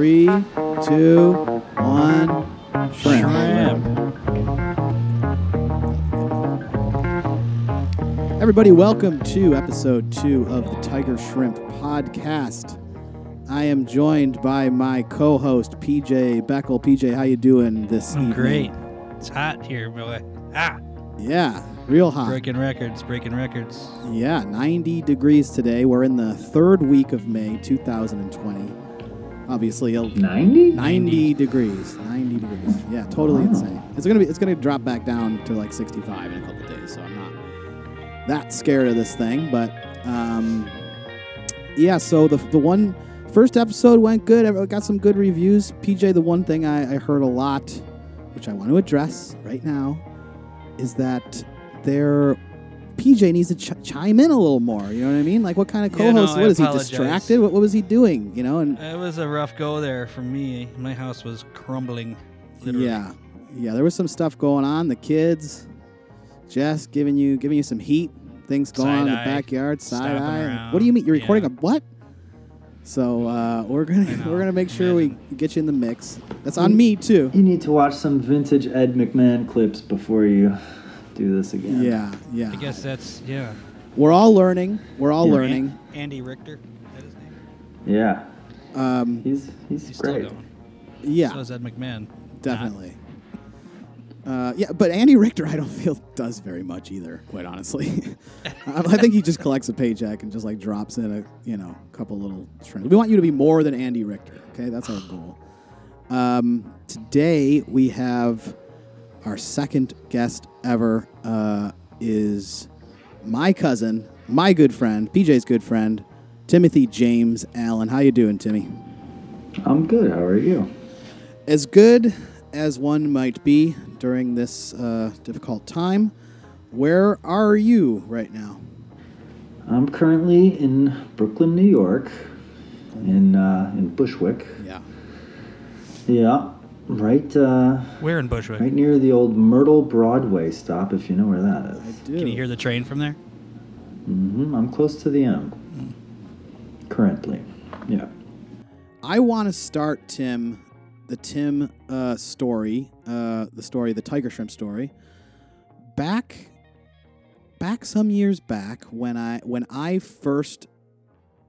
Three, two, one. Shrimp. Everybody, welcome to episode two of the Tiger Shrimp podcast. I am joined by my co-host PJ Beckel. PJ, how you doing this I'm evening? great. It's hot here, boy. Ah, Yeah, real hot. breaking records, breaking records. Yeah, 90 degrees today. We're in the third week of May 2020. Obviously, 90? 90 degrees. 90 degrees. Yeah, totally Wow. insane. It's gonna be. It's gonna drop back down to like 65 in a couple days. So I'm not that scared of this thing. But um, yeah. So the the one first episode went good. I got some good reviews. PJ, the one thing I, I heard a lot, which I want to address right now, is that their PJ needs to ch- chime in a little more. You know what I mean? Like, what kind of Yeah, no, co-host? I what is he apologize. distracted? What, what was he doing? You know, and It was a rough go there for me. My house was crumbling. Literally. Yeah, yeah. There was some stuff going on. The kids, Jess giving you giving you some heat. Things going on in the Side-eye, backyard. Side eye. around, What do you mean? You're recording yeah. a what? So uh, we're gonna know, we're gonna make sure we get you in the mix. That's on me too. You need to watch some vintage Ed McMahon clips before you do this again. Yeah, yeah. I guess that's yeah. We're all learning. We're all Yeah. learning. An- Andy Richter. Is that his name? Yeah. Um, He's he's, He's still going. yeah, So is Ed McMahon. definitely. Uh, yeah, but Andy Richter, I don't feel does very much either. Quite honestly, I I think he just collects a paycheck and just like drops in a you know couple little trends. We want you to be more than Andy Richter. Okay, that's our goal. Um, today we have our second guest ever. Uh, is my cousin, my good friend, PJ's good friend, Timothy James Allen. How you doing, Timmy? I'm good. How are you? as good as one might be during this uh, difficult time. Where are you right now? I'm currently in Brooklyn, New York, in uh, in Bushwick. Yeah. Yeah, right uh, Where in Bushwick? right near the old Myrtle Broadway stop, if you know where that is. I do. Can you hear the train from there? Mm-hmm. I'm close to the M. Currently. Yeah. I want to start Tim, the Tim uh, story, uh, the story, the Tiger Shrimp story. Back, back some years back when I when I first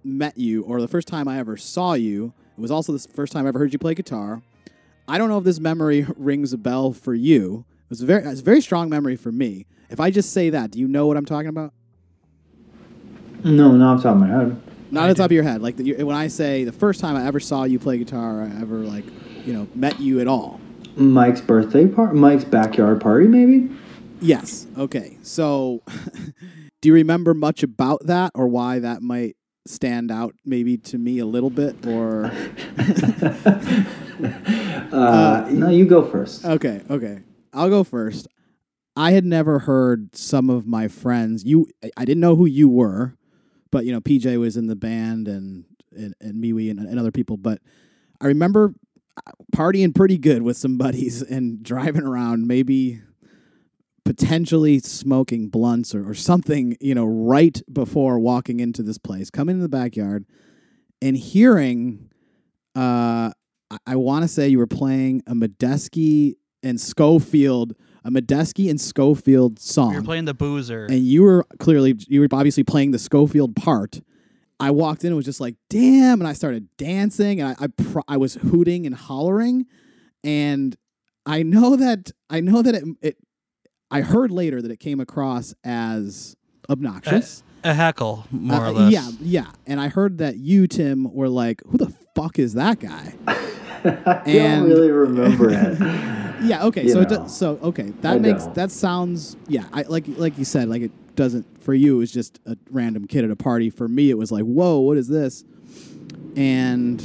met you, or the first time I ever saw you. It was also the first time I ever heard you play guitar. I don't know if this memory rings a bell for you. It was a very, it's a very strong memory for me. If I just say that, do you know what I'm talking about? No, not off the top of my head. Not I the top of your head. Like the, when I say the first time I ever saw you play guitar, I ever like, you know, met you at all. Mike's birthday party, Mike's backyard party, maybe. Yes. Okay. So, do you remember much about that, or why that might stand out, maybe to me a little bit, or? Uh, no, you go first. Okay. Okay. I'll go first. I had never heard some of my friends. You, I- didn't know who you were, but you know, PJ was in the band and and, and Miwi and, and other people. But I remember uh, partying pretty good with some buddies and driving around, maybe potentially smoking blunts or, or something, you know, right before walking into this place, coming in the backyard and hearing, uh, I, I want to say you were playing a Medeski and Scofield, a Medeski and Scofield song You're playing the boozer. and you were clearly you were obviously playing the Scofield part. I walked in and was just like, "Damn!" and I started dancing and I I, pr- I was hooting and hollering, and I know that I know that it, it I heard later that it came across as obnoxious. a heckle, more Uh, or less. Yeah, yeah, and I heard that you Tim were like, "Who the fuck is that guy?" I and- don't really remember it. Yeah. Okay. You so it does, so okay. That I makes don't. that sounds yeah. I like like you said like it doesn't for you. It was just a random kid at a party. For me, it was like whoa, what is this? And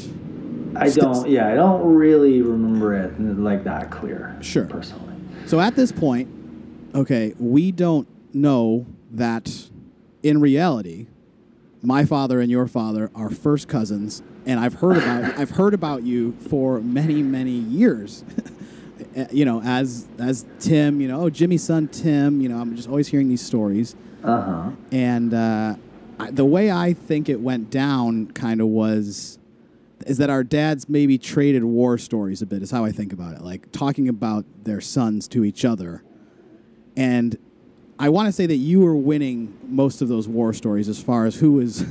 I don't. Yeah, I don't really remember it like that clear. Sure. Personally. so at this point, okay, we don't know that in reality, my father and your father are first cousins, and I've heard about I've heard about you for many many years. Uh, you know, as as Tim, you know, oh Jimmy's son Tim. You know, I'm just always hearing these stories. Uh huh. And uh, I, the way I think it went down kind of was is that our dads maybe traded war stories a bit. Is how I think about it, like talking about their sons to each other, and I want to say that you were winning most of those war stories as far as who was.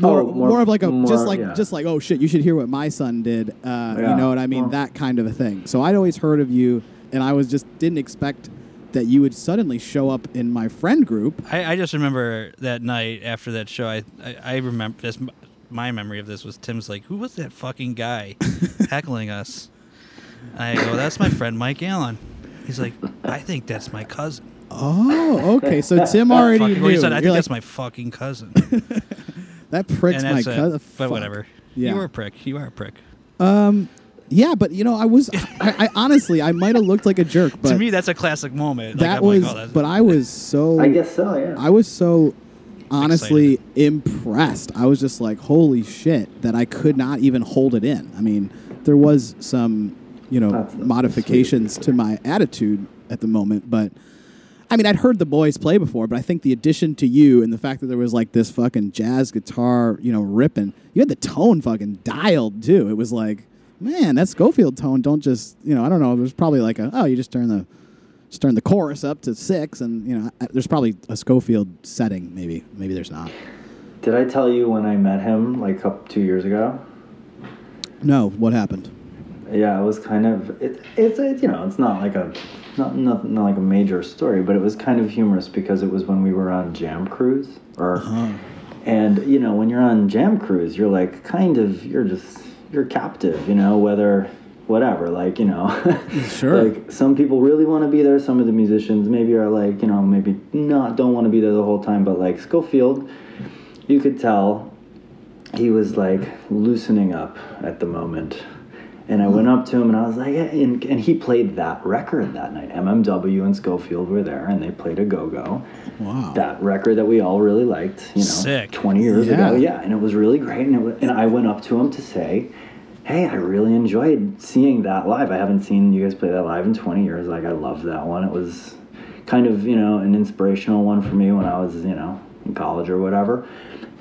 More, Oh, more, more- of like a just like yeah. just like oh shit you should hear what my son did uh, you know what I mean Well- that kind of a thing so I'd always heard of you and I was just didn't expect that you would suddenly show up in my friend group I, I just remember that night after that show. I I, I remember this. My memory of this was Tim's like, "Who was that fucking guy heckling us?" I go, "That's my friend Mike Allen." He's like, "I think that's my cousin." oh okay so Tim already Fucking- knew well, he said, "I You're think like, that's my fucking cousin." that pricks and my that's it. cousin But Fuck. whatever. Yeah. You were a prick. You are a prick. um yeah but you know I was I, I honestly I might have looked like a jerk but to me, that's a classic moment. Like, that I'm was like, oh, that's, but I was so I guess so. Yeah. I was so honestly impressed. I was just like, holy shit, that I could not even hold it in. I mean, there was some, you know, That's- that's modifications to my attitude at the moment, but I mean, I'd heard the boys play before, but I think the addition to you and the fact that there was like this fucking jazz guitar, you know, ripping, you had the tone fucking dialed too. It was like, man, that Scofield tone. Don't just, you know, I don't know. There's probably like a, oh, you just turn the, just turn the chorus up to six, and you know, there's probably a Scofield setting. Maybe, maybe there's not. Did I tell you when I met him like two years ago? No, what happened? Yeah, it was kind of it, it's it, you know it's not like a not, not not like a major story, but it was kind of humorous because it was when we were on Jam Cruise or uh-huh. and you know when you're on Jam Cruise, you're like kind of you're just you're captive, you know whether whatever like you know Sure. like some people really want to be there some of the musicians maybe are like you know maybe not don't want to be there the whole time but like Scofield you could tell he was like loosening up at the moment. And I went up to him and I was like, yeah, and, and he played that record that night. MMW and Scofield were there and they played a go go. Wow. That record that we all really liked, you know, Sick. 20 years Yeah. ago. Yeah. And it was really great. And, it was, and I went up to him to say, hey, I really enjoyed seeing that live. I haven't seen you guys play that live in 20 years. Like, I loved that one. It was kind of, you know, an inspirational one for me when I was, you know, in college or whatever.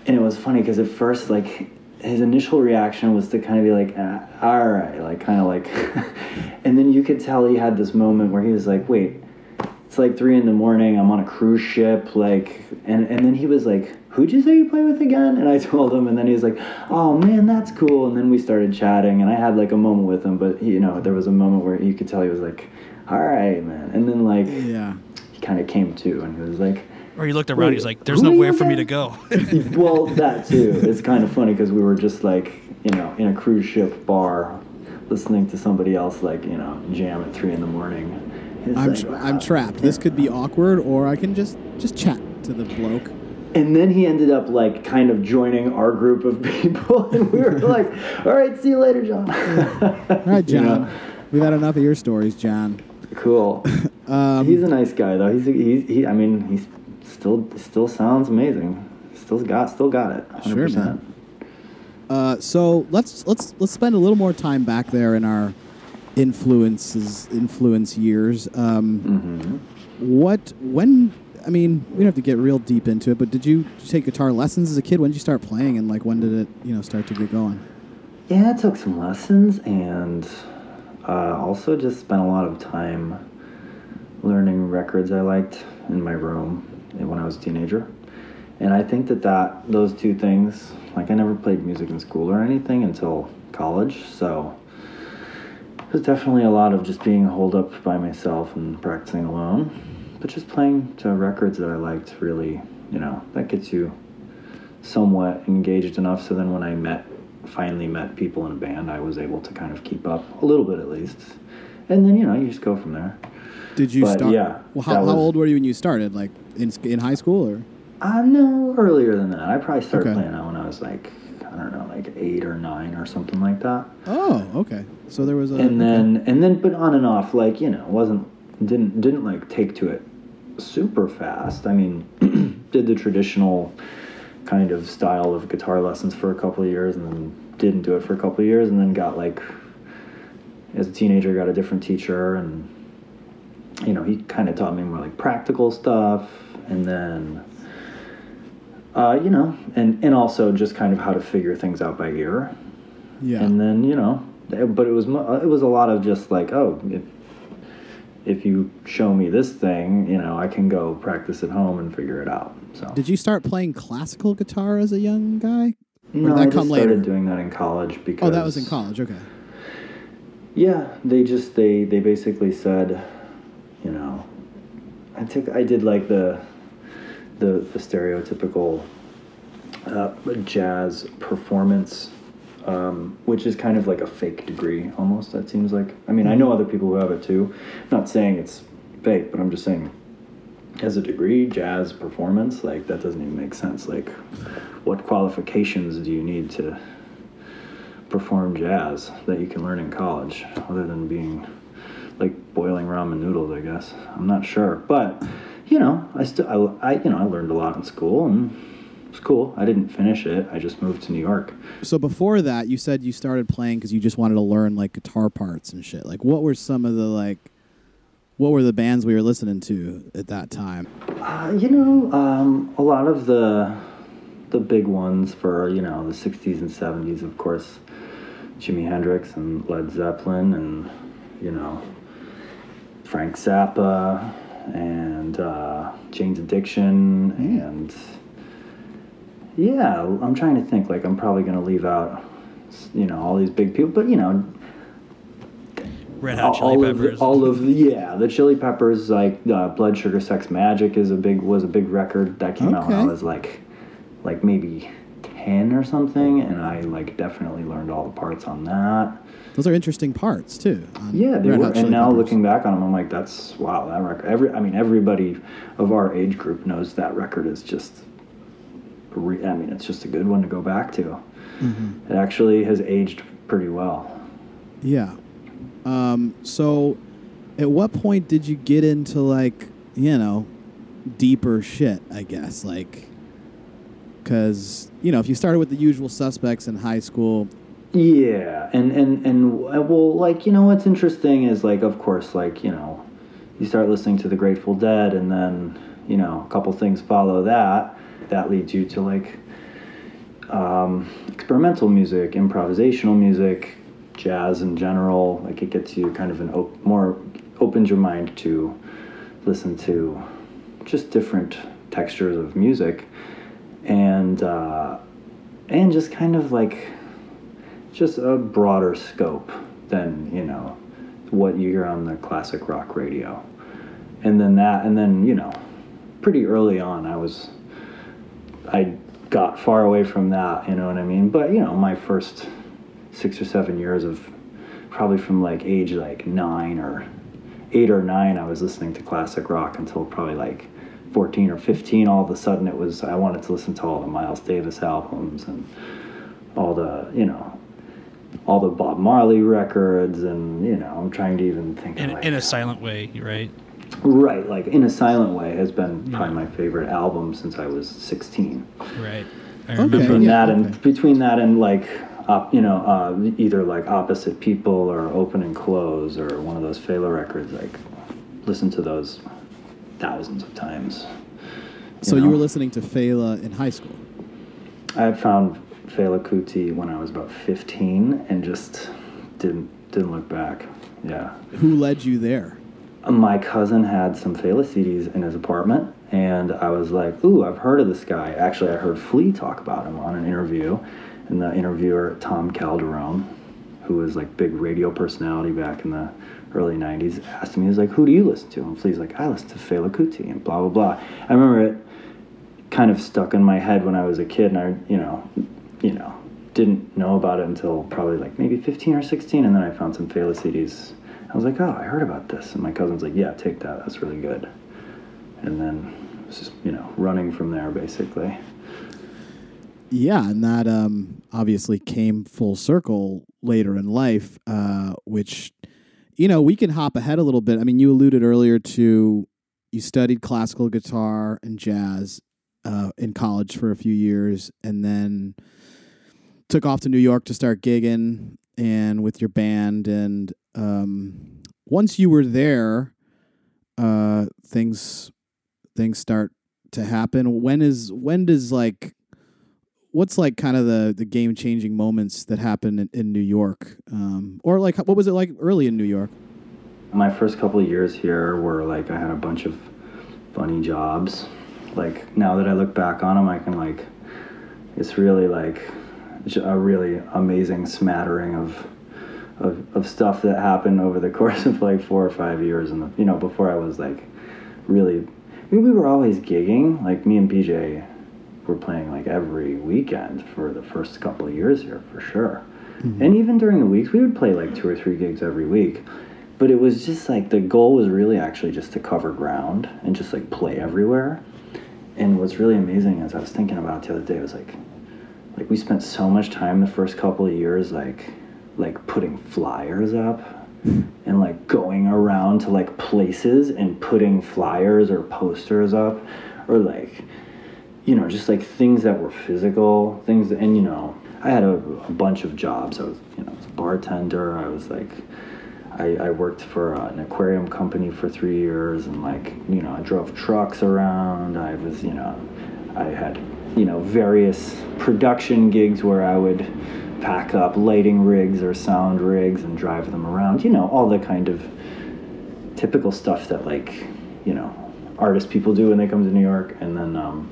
And it was funny because at first, like, his initial reaction was to kind of be like, ah, all right, like, kind of like, and then you could tell he had this moment where he was like, wait, it's like three in the morning. I'm on a cruise ship, like, and and then he was like, "Who'd you say you play with again?" And I told him, and then he was like, "Oh man, that's cool." And then we started chatting, and I had like a moment with him, but you know, there was a moment where you could tell he was like, "All right, man," and then like Yeah. he kind of came to, and he was like. Or he looked around. Wait, he's like, "There's who are nowhere for me to go." well, that too. It's kind of funny because we were just like, you know, in a cruise ship bar, listening to somebody else like, you know, jam at three in the morning. It's I'm like, tra- wow. I'm trapped. This could be awkward, or I can just just chat to the bloke. And then he ended up like kind of joining our group of people, and we were like, "All right, see you later, John." All right, You John. know? We've had enough of your stories, John. Cool. Um, he's a nice guy, though. He's he's he. I mean, he's still still sounds amazing. Still got still got it. 100%. Sure, man. Uh, so let's let's let's spend a little more time back there in our influences influence years. Um, Mm-hmm. What when? I mean, we don't have to get real deep into it, but did you take guitar lessons as a kid? When did you start playing, and like when did it you know start to get going? Yeah, I took some lessons and uh, also just spent a lot of time learning records I liked in my room when I was a teenager. And I think that, that those two things, like I never played music in school or anything until college, so it was definitely a lot of just being holed up by myself and practicing alone. But just playing to records that I liked really, you know, that gets you somewhat engaged enough so then when I met finally met people in a band I was able to kind of keep up a little bit at least and then you know you just go from there Did you But, start? yeah, Well, how, how was- old were you when you started? Like in in high school or? uh no earlier than that I probably started Okay. playing that when I was like I don't know like eight or nine or something like that Oh, okay. So there was a. and okay. then and then but on and off like you know wasn't didn't didn't like take to it super fast I mean did the traditional kind of style of guitar lessons for a couple of years and then didn't do it for a couple of years and then got like as a teenager got a different teacher and you know he kind of taught me more like practical stuff and then uh, you know and and also just kind of how to figure things out by ear Yeah. And then you know, but it was it was a lot of just like, oh, if if you show me this thing, you know, I can go practice at home and figure it out. So Did you start playing classical guitar as a young guy? no, did that I come started later? doing that in college because Oh, that was in college. Okay. Yeah, they just they they basically said, you know, I took I did like the the the stereotypical uh, jazz performance, um, which is kind of like a fake degree almost. That seems like. I mean, I know other people who have it too. not saying it's fake, but I'm just saying, as a degree, jazz performance like that doesn't even make sense. Like, what qualifications do you need to perform jazz that you can learn in college other than being like boiling ramen noodles i guess i'm not sure but you know i still I, I you know i learned a lot in school and it's cool i didn't finish it i just moved to new york So before that, you said you started playing because you just wanted to learn like guitar parts and shit. Like, what were some of the like, what were the bands we were listening to at that time? uh, you know um, a lot of the the big ones for you know the 60s and 70s of course jimi hendrix and led zeppelin and you know frank zappa and uh, jane's addiction and yeah i'm trying to think like i'm probably going to leave out you know all these big people but you know Red Hot Chili all Peppers. Of the, all of the, yeah, the Chili Peppers like uh, Blood Sugar Sex Magik is a big was a big record that came out when I was like like maybe 10 or something and I like definitely learned all the parts on that. Those are interesting parts too. on Yeah, they Red were and now Peppers. looking back on them I'm like that's wow, that record every I mean everybody of our age group knows that record is just re, I mean it's just a good one to go back to. Mm-hmm. It actually has aged pretty well. Yeah. Um, so, at what point did you get into like you know deeper shit? I guess like because you know if you started with the usual suspects in high school, Yeah, and and and uh, well, like you know, what's interesting is like, of course, like you know, you start listening to the Grateful Dead, and then you know, a couple things follow that. That leads you to like um, experimental music, improvisational music, jazz in general. Like it gets you kind of an op- more opens your mind to listen to just different textures of music, and uh, and just kind of like just a broader scope than you know what you hear on the classic rock radio. And then that and then you know pretty early on i was i got far away from that you know what i mean? But you know my first six or seven years of probably from like age like nine or eight or nine i was listening to classic rock until probably like 14 or 15 all of a sudden it was i wanted to listen to all the miles davis albums and all the you know all the Bob Marley records and you know I'm trying to even think in, of like, in a silent way, right? right like in a silent way has been probably my favorite album since I was 16 Right. Okay. between yeah, that and between that and like op, you know uh, either like opposite people or open and close or one of those Fela records like listen to those thousands of times so you were listening to Fela in high school. I had found Fela Kuti when I was about 15 and just didn't didn't look back yeah Who led you there? my cousin had some Fela CDs in his apartment, and I was like, "Ooh, I've heard of this guy." Actually, I heard Flea talk about him on an interview, and the interviewer Tom Calderone, who was like big radio personality back in the early '90s, asked me, "He was like, who do you listen to?" And Flea's like, "I listen to Fela Kuti," and blah blah blah. I remember it kind of stuck in my head when I was a kid, and I, you know, you know, didn't know about it until probably like maybe 15 or 16, and then I found some Fela CDs. I was like, oh, I heard about this, and my cousin's like, yeah, take that, that's really good. And then it was just you know running from there basically. Yeah, and that um, obviously came full circle later in life, uh, which, you know, we can hop ahead a little bit. I mean, you alluded earlier to you studied classical guitar and jazz uh, in college for a few years, and then took off to New York to start gigging and with your band. And um, once you were there, uh, things things start to happen. When is when does like what's like kind of the the game changing moments that happen in, in New York, um, or like what was it like early in New York? My first couple of years here were like I had a bunch of funny jobs. Like now that I look back on them, I can like it's really like a really amazing smattering of of, of stuff that happened over the course of like four or five years and you know before I was like really I mean, we were always gigging. Like me and PJ were playing like every weekend for the first couple of years here for sure. Mm-hmm. and even during the weeks we would play like two or three gigs every week. But it was just like the goal was really actually just to cover ground and just like play everywhere and what's really amazing is I was thinking about the other day was like like we spent so much time the first couple of years like like putting flyers up and like going around to like places and putting flyers or posters up or like you know just like things that were physical things and you know i had a, a bunch of jobs. I was you know I was a bartender. I was like I, I worked for an aquarium company for three years and like you know i drove trucks around i was you know i had you know various production gigs where i would pack up lighting rigs or sound rigs and drive them around. You know, all the kind of typical stuff that like, you know, artist people do when they come to New York. And then, um,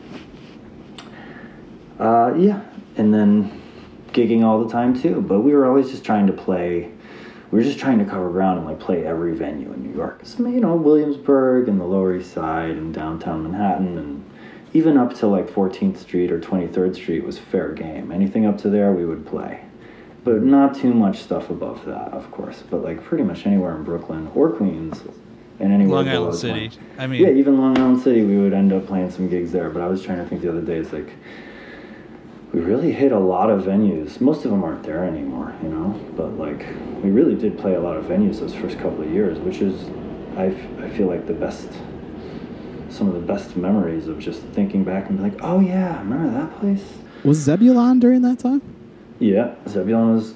uh, yeah, and then gigging all the time too. But we were always just trying to play. We were just trying to cover ground and like play every venue in New York. So you know, Williamsburg and the Lower East Side and downtown Manhattan and even up to like 14th Street or 23rd Street was fair game. Anything up to there, we would play. But not too much stuff above that, of course. But like pretty much anywhere in Brooklyn or Queens and anywhere. Long Island City. Point. I mean, yeah, even Long Island City, we would end up playing some gigs there. But I was trying to think the other day, it's like we really hit a lot of venues. Most of them aren't there anymore, you know. But like we really did play a lot of venues those first couple of years, which is I, I feel like the best some of the best memories of just thinking back and be like, oh yeah, remember that place? Was Zebulon during that time? Yeah, Zebulon was.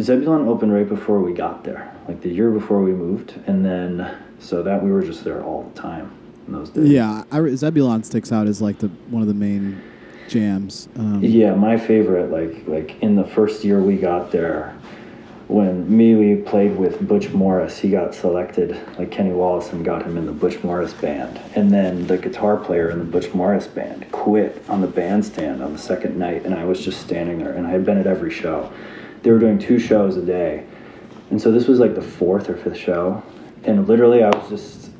Zebulon opened right before we got there, like the year before we moved, and then so that we were just there all the time in those days. Yeah, I, Zebulon sticks out as like the one of the main jams. Um, yeah, my favorite, like like in the first year we got there, when MeWe played with Butch Morris, he got selected, like Kenny Wallace and got him in the Butch Morris band. And then the guitar player in the Butch Morris band quit on the bandstand on the second night, and I was just standing there, and I had been at every show. They were doing two shows a day. And so this was like the fourth or fifth show. And literally, I was just,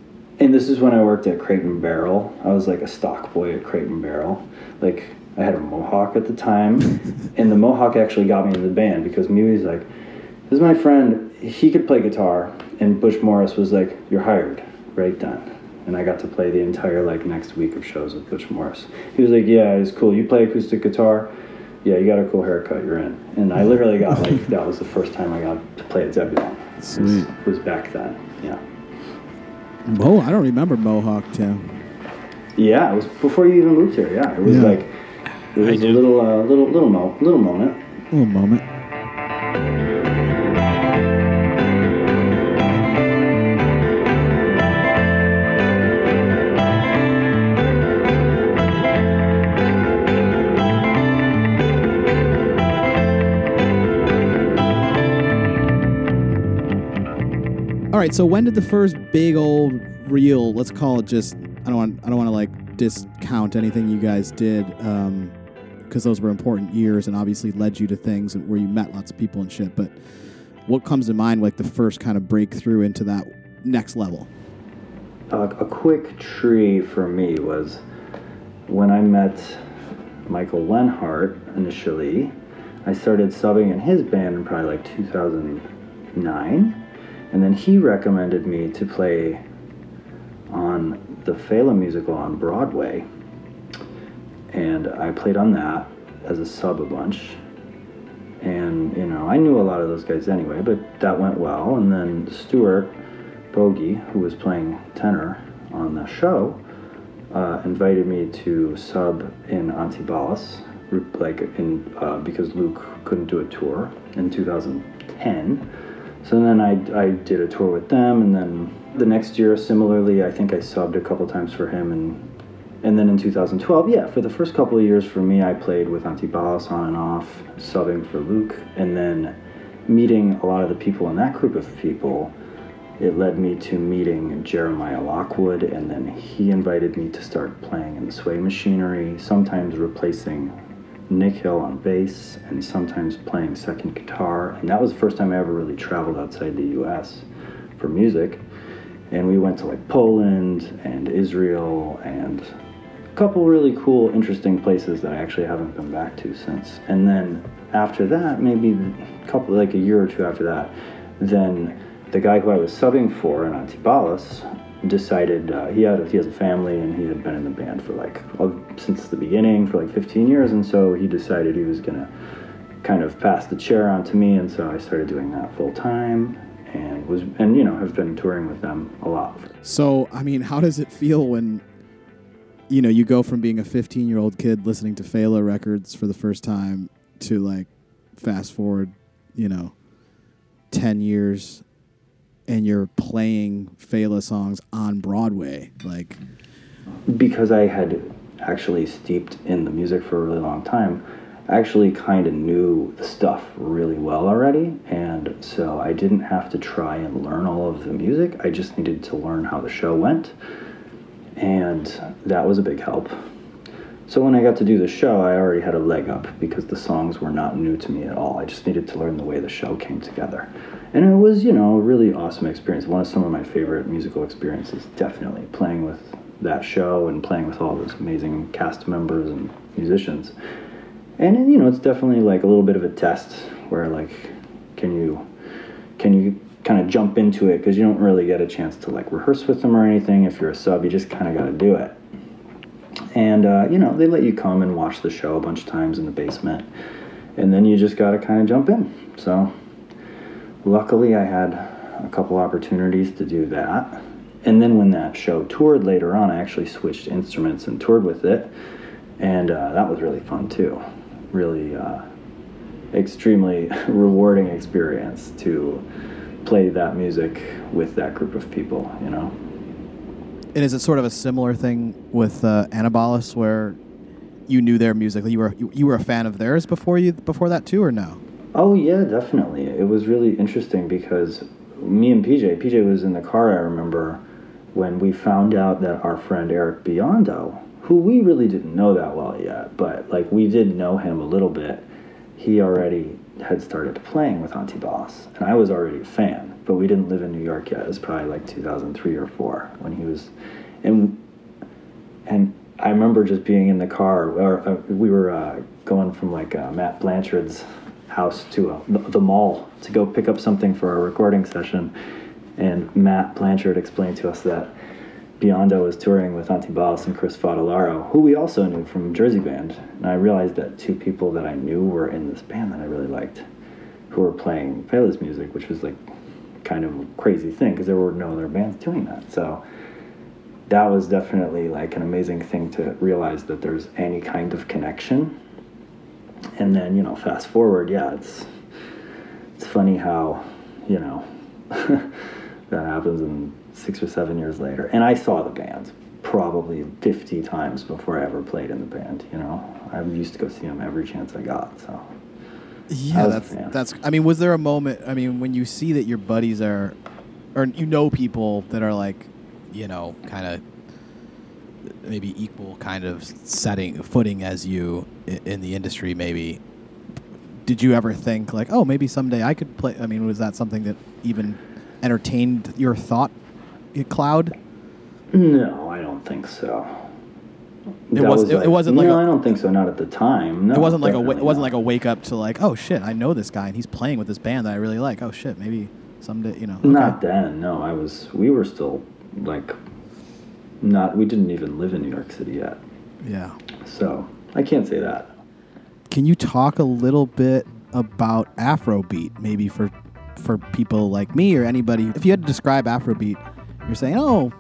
and this is when I worked at Crate and Barrel. I was like a stock boy at Crate and Barrel. Like, I had a mohawk at the time, and the mohawk actually got me into the band because MeWe's like, this is my friend. He could play guitar, and Butch Morris was like, "You're hired right then." And I got to play the entire like next week of shows with Butch Morris. He was like, "Yeah, it's cool. You play acoustic guitar. Yeah, you got a cool haircut. You're in." And I literally got like that was the first time I got to play at Zebulon. Sweet. Was, was back then. Yeah. Oh, I don't remember Mohawk too. Yeah, it was before you even moved here. Yeah, it was yeah. like it was a little, uh, little, little, mo- little moment. Little moment. All right, so when did the first big old real, let's call it just I don't want I don't want to like discount anything you guys did um because those were important years and obviously led you to things where you met lots of people and shit, but what comes to mind like the first kind of breakthrough into that next level? Uh, a quick tree for me was when I met Michael Leonhart initially. I started subbing in his band in probably like 2009 and then he recommended me to play on the Fela musical on Broadway. And I played on that as a sub a bunch. And, you know, I knew a lot of those guys anyway, but that went well. And then Stuart Bogie, who was playing tenor on the show, uh, invited me to sub in Antibalas, like in uh, because Luke couldn't do a tour in 2010. So then I, I did a tour with them, and then the next year, similarly, I think I subbed a couple times for him in and then in 2012, yeah, for the first couple of years for me, I played with Antibalas on and off, subbing for Luke, and then meeting a lot of the people in that group of people. It led me to meeting Jeremiah Lockwood, and then he invited me to start playing in the Sway Machinery, sometimes replacing Nick Hill on bass, and sometimes playing second guitar. And that was the first time I ever really traveled outside the US for music. And we went to like Poland and Israel and couple really cool, interesting places that I actually haven't been back to since. And then after that, maybe a couple, like a year or two after that, then the guy who I was subbing for in Antibalas decided uh, he had a, he has a family and he had been in the band for like uh, since the beginning for like 15 years, and so he decided he was gonna kind of pass the chair on to me, and so I started doing that full time and was and you know have been touring with them a lot. So, I mean, how does it feel when you know you go from being a 15 year old kid listening to Fela records for the first time to like fast forward, you know, 10 years and you're playing Fela songs on Broadway, like because I had actually steeped in the music for a really long time. I actually kind of knew the stuff really well already, and so I didn't have to try and learn all of the music. I just needed to learn how the show went, and that was a big help. So when I got to do the show, I already had a leg up because the songs were not new to me at all. I just needed to learn the way the show came together. And it was, you know, a really awesome experience. One of some of my favorite musical experiences, definitely, playing with that show and playing with all those amazing cast members and musicians. And you know, it's definitely like a little bit of a test where like can you can you kind of jump into it because you don't really get a chance to like rehearse with them or anything. If you're a sub, you just kind of got to do it. And uh, you know, they let you come and watch the show a bunch of times in the basement, and then you just got to kind of jump in. So, luckily, I had a couple opportunities to do that. And then when that show toured later on, I actually switched instruments and toured with it, and uh, that was really fun too. Really uh, extremely rewarding experience to play that music with that group of people. You know. And is it sort of a similar thing with uh, Antibalas, where you knew their music? You were you, you were a fan of theirs before you before that too, or no? Oh yeah, definitely. It was really interesting because me and PJ, PJ was in the car. I remember when we found out that our friend Eric Biondo, who we really didn't know that well yet, but like we did know him a little bit. He already had started playing with Antibalas, and I was already a fan, but we didn't live in New York yet. It was probably like 2003 or four when he was, and and I remember just being in the car, or uh, we were uh, going from like uh, Matt Blanchard's house to uh, the, the mall to go pick up something for our recording session, and Matt Blanchard explained to us that Biondo was touring with Antibalas and Chris Vatalaro, who we also knew from Jersey Band. And I realized that two people that I knew were in this band that I really liked, who were playing Fela's music, which was like kind of a crazy thing because there were no other bands doing that. So that was definitely like an amazing thing to realize that there's any kind of connection. And then, you know, fast forward, yeah, it's it's funny how, you know, that happens and six or seven years later. And I saw the band probably 50 times before I ever played in the band, you know. I used to go see them every chance I got, so. Yeah, I was a that's that's. I mean, was there a moment? I mean, when you see that your buddies are, or you know people that are like, you know, kind of maybe equal kind of setting footing as you in the industry, maybe. Did you ever think like, oh, maybe someday I could play? I mean, was that something that even entertained your thought cloud? No, I don't think so. It That was- it- it wasn't like no, I don't think so. Not at the time. No, it wasn't like a wa- it definitely wasn't like a wake up to like, oh shit, I know this guy and he's playing with this band that I really like. Oh shit, maybe someday, you know. okay. Not then. No, I was. We were still like, not. We didn't even live in New York City yet, Yeah. so I can't say that. Can you talk a little bit about Afrobeat, maybe for for people like me or anybody? If you had to describe Afrobeat, you're saying, oh,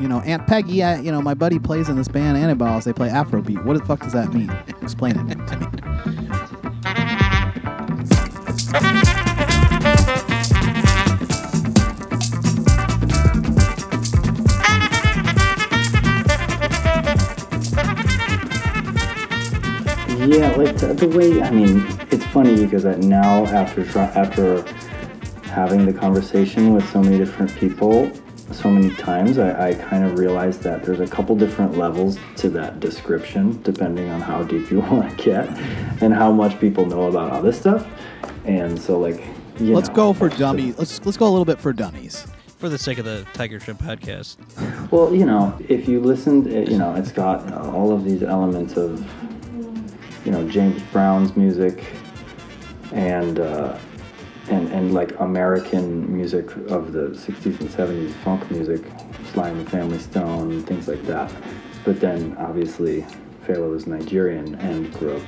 you know, Aunt Peggy, I, you know, my buddy plays in this band Antibalas. They play Afrobeat. What the fuck does that mean? Explain it to me. Yeah, like the, the way I mean, it's funny because now after after having the conversation with so many different people, so many times, I, I kind of realized that there's a couple different levels to that description, depending on how deep you want to get and how much people know about all this stuff. And so, like, you Let's know, go for that's the- dummies. Let's let's go a little bit for dummies. For the sake of the Tiger Shrimp podcast. Well, you know, if you listened, it- you know, it's got all of these elements of, you know, James Brown's music, and uh, and and like American music of the '60s and '70s, funk music, Sly and the Family Stone, things like that. But then obviously, Fela was Nigerian and grew up,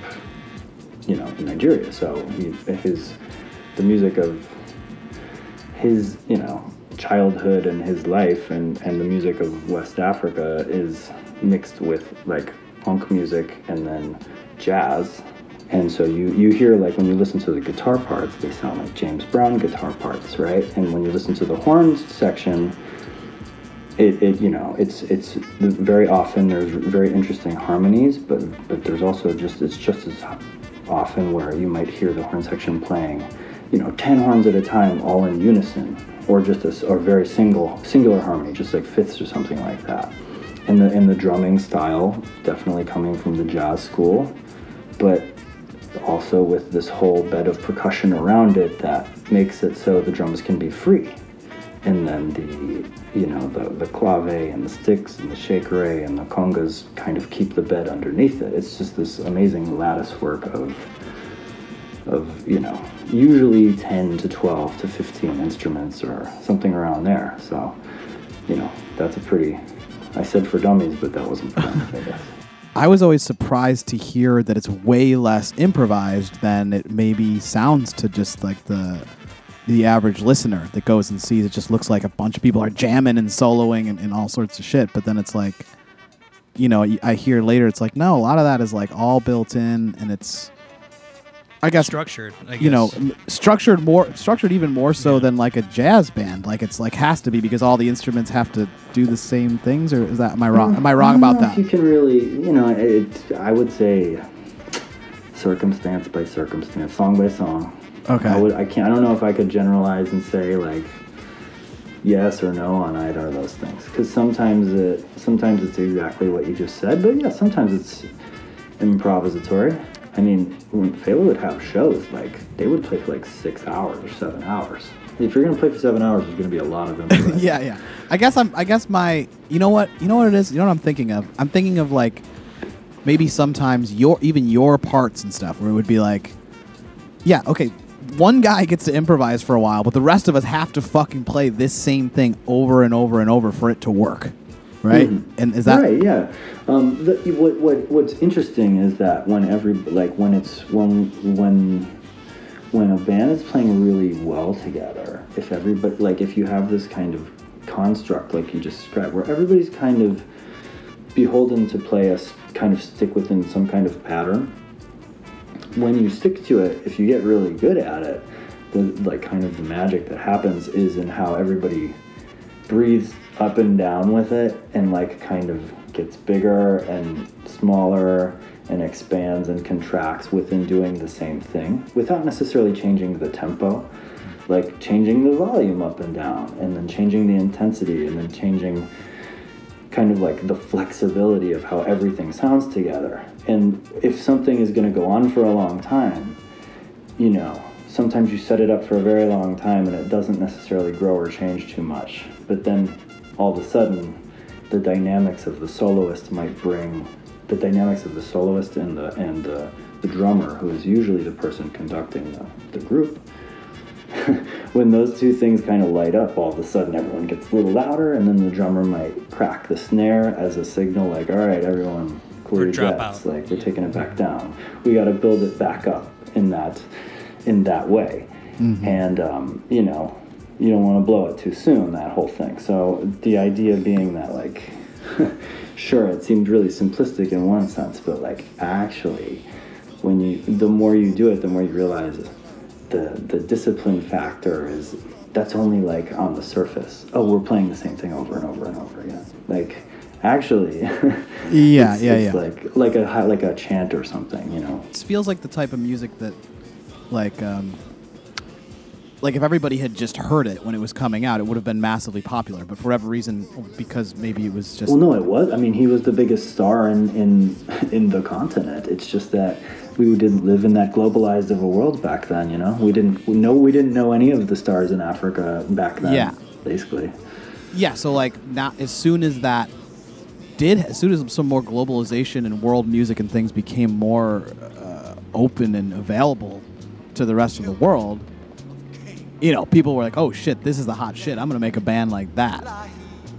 you know, in Nigeria. So he, his the music of his you know childhood and his life and and the music of West Africa is mixed with like funk music and then jazz and so you you hear like when you listen to the guitar parts they sound like James Brown guitar parts right? And when you listen to the horns section it, it you know it's it's very often there's very interesting harmonies but but there's also just it's just as often where you might hear the horn section playing you know 10 horns at a time all in unison or just a or very single singular harmony just like fifths or something like that. And the and the drumming style definitely coming from the jazz school but also with this whole bed of percussion around it that makes it so the drums can be free and then the you know the the clave and the sticks and the shakere and the congas kind of keep the bed underneath it. It's just this amazing lattice work of of you know usually 10 to 12 to 15 instruments or something around there. So you know that's a pretty I said for dummies, but that wasn't for dummies, I guess. I was always surprised to hear that it's way less improvised than it maybe sounds to just like the the average listener that goes and sees it just looks like a bunch of people are jamming and soloing and, and all sorts of shit. But then it's like you know i hear later it's like no a lot of that is like all built in and it's i guess Structured, I guess. you know structured more structured even more so than like a jazz band like it's like has to be because all the instruments have to do the same things or is that am i wrong am i wrong don't about that you can really, you know, it, I would say circumstance by circumstance, song by song. Okay. I would. I can't. I don't know if I could generalize and say like yes or no on either of those things because sometimes it sometimes it's exactly what you just said, but yeah, sometimes it's improvisatory. I mean, when Fela would have shows, like they would play for like six hours or seven hours. If you're gonna play for seven hours, there's gonna be a lot of improvisation. yeah, yeah. I guess I'm. I guess my. You know what? You know what it is. You know what I'm thinking of. I'm thinking of like maybe sometimes your even your parts and stuff where it would be like, yeah, okay. One guy gets to improvise for a while, but the rest of us have to fucking play this same thing over and over and over for it to work, right? And is that right? Yeah. Um, the, what, what what's interesting is that when every like when it's when when when a band is playing really well together, if everybody like if you have this kind of construct like you just described, where everybody's kind of beholden to play a kind of stick within some kind of pattern. When you stick to it, if you get really good at it, the like kind of the magic that happens is in how everybody breathes up and down with it and like kind of gets bigger and smaller and expands and contracts within doing the same thing without necessarily changing the tempo like changing the volume up and down and then changing the intensity and then changing kind of like the flexibility of how everything sounds together and if something is going to go on for a long time you know, sometimes you set it up for a very long time and it doesn't necessarily grow or change too much. But then all of a sudden, the dynamics of the soloist might bring the dynamics of the soloist and the and the, the drummer, who is usually the person conducting the, the group. when those two things kind of light up, all of a sudden everyone gets a little louder, and then the drummer might crack the snare as a signal, like, "All right, everyone, clear your drop jets. out. Like we're taking it back down. We got to build it back up in that in that way, and um, you know, you don't want to blow it too soon. That whole thing. So the idea being that like, sure, it seemed really simplistic in one sense, but like actually, when you the more you do it, the more you realize the the discipline factor is that's only like on the surface. Oh, we're playing the same thing over and over and over again. Like actually. Yeah, it's, yeah, it's yeah. Like like a hi- like a chant or something, you know. It feels like the type of music that, like, um, like if everybody had just heard it when it was coming out, it would have been massively popular. But for whatever reason, because maybe it was just Well, no, it was. I mean, he was the biggest star in in in the continent. It's just that we didn't live in that globalized of a world back then. You know, we didn't we know we didn't know any of the stars in Africa back then. Yeah. basically. yeah. So like, not as soon as that did, as soon as some more globalization and world music and things became more uh, open and available to the rest of the world, you know, people were like, "Oh shit, this is the hot shit. I'm gonna make a band like that,"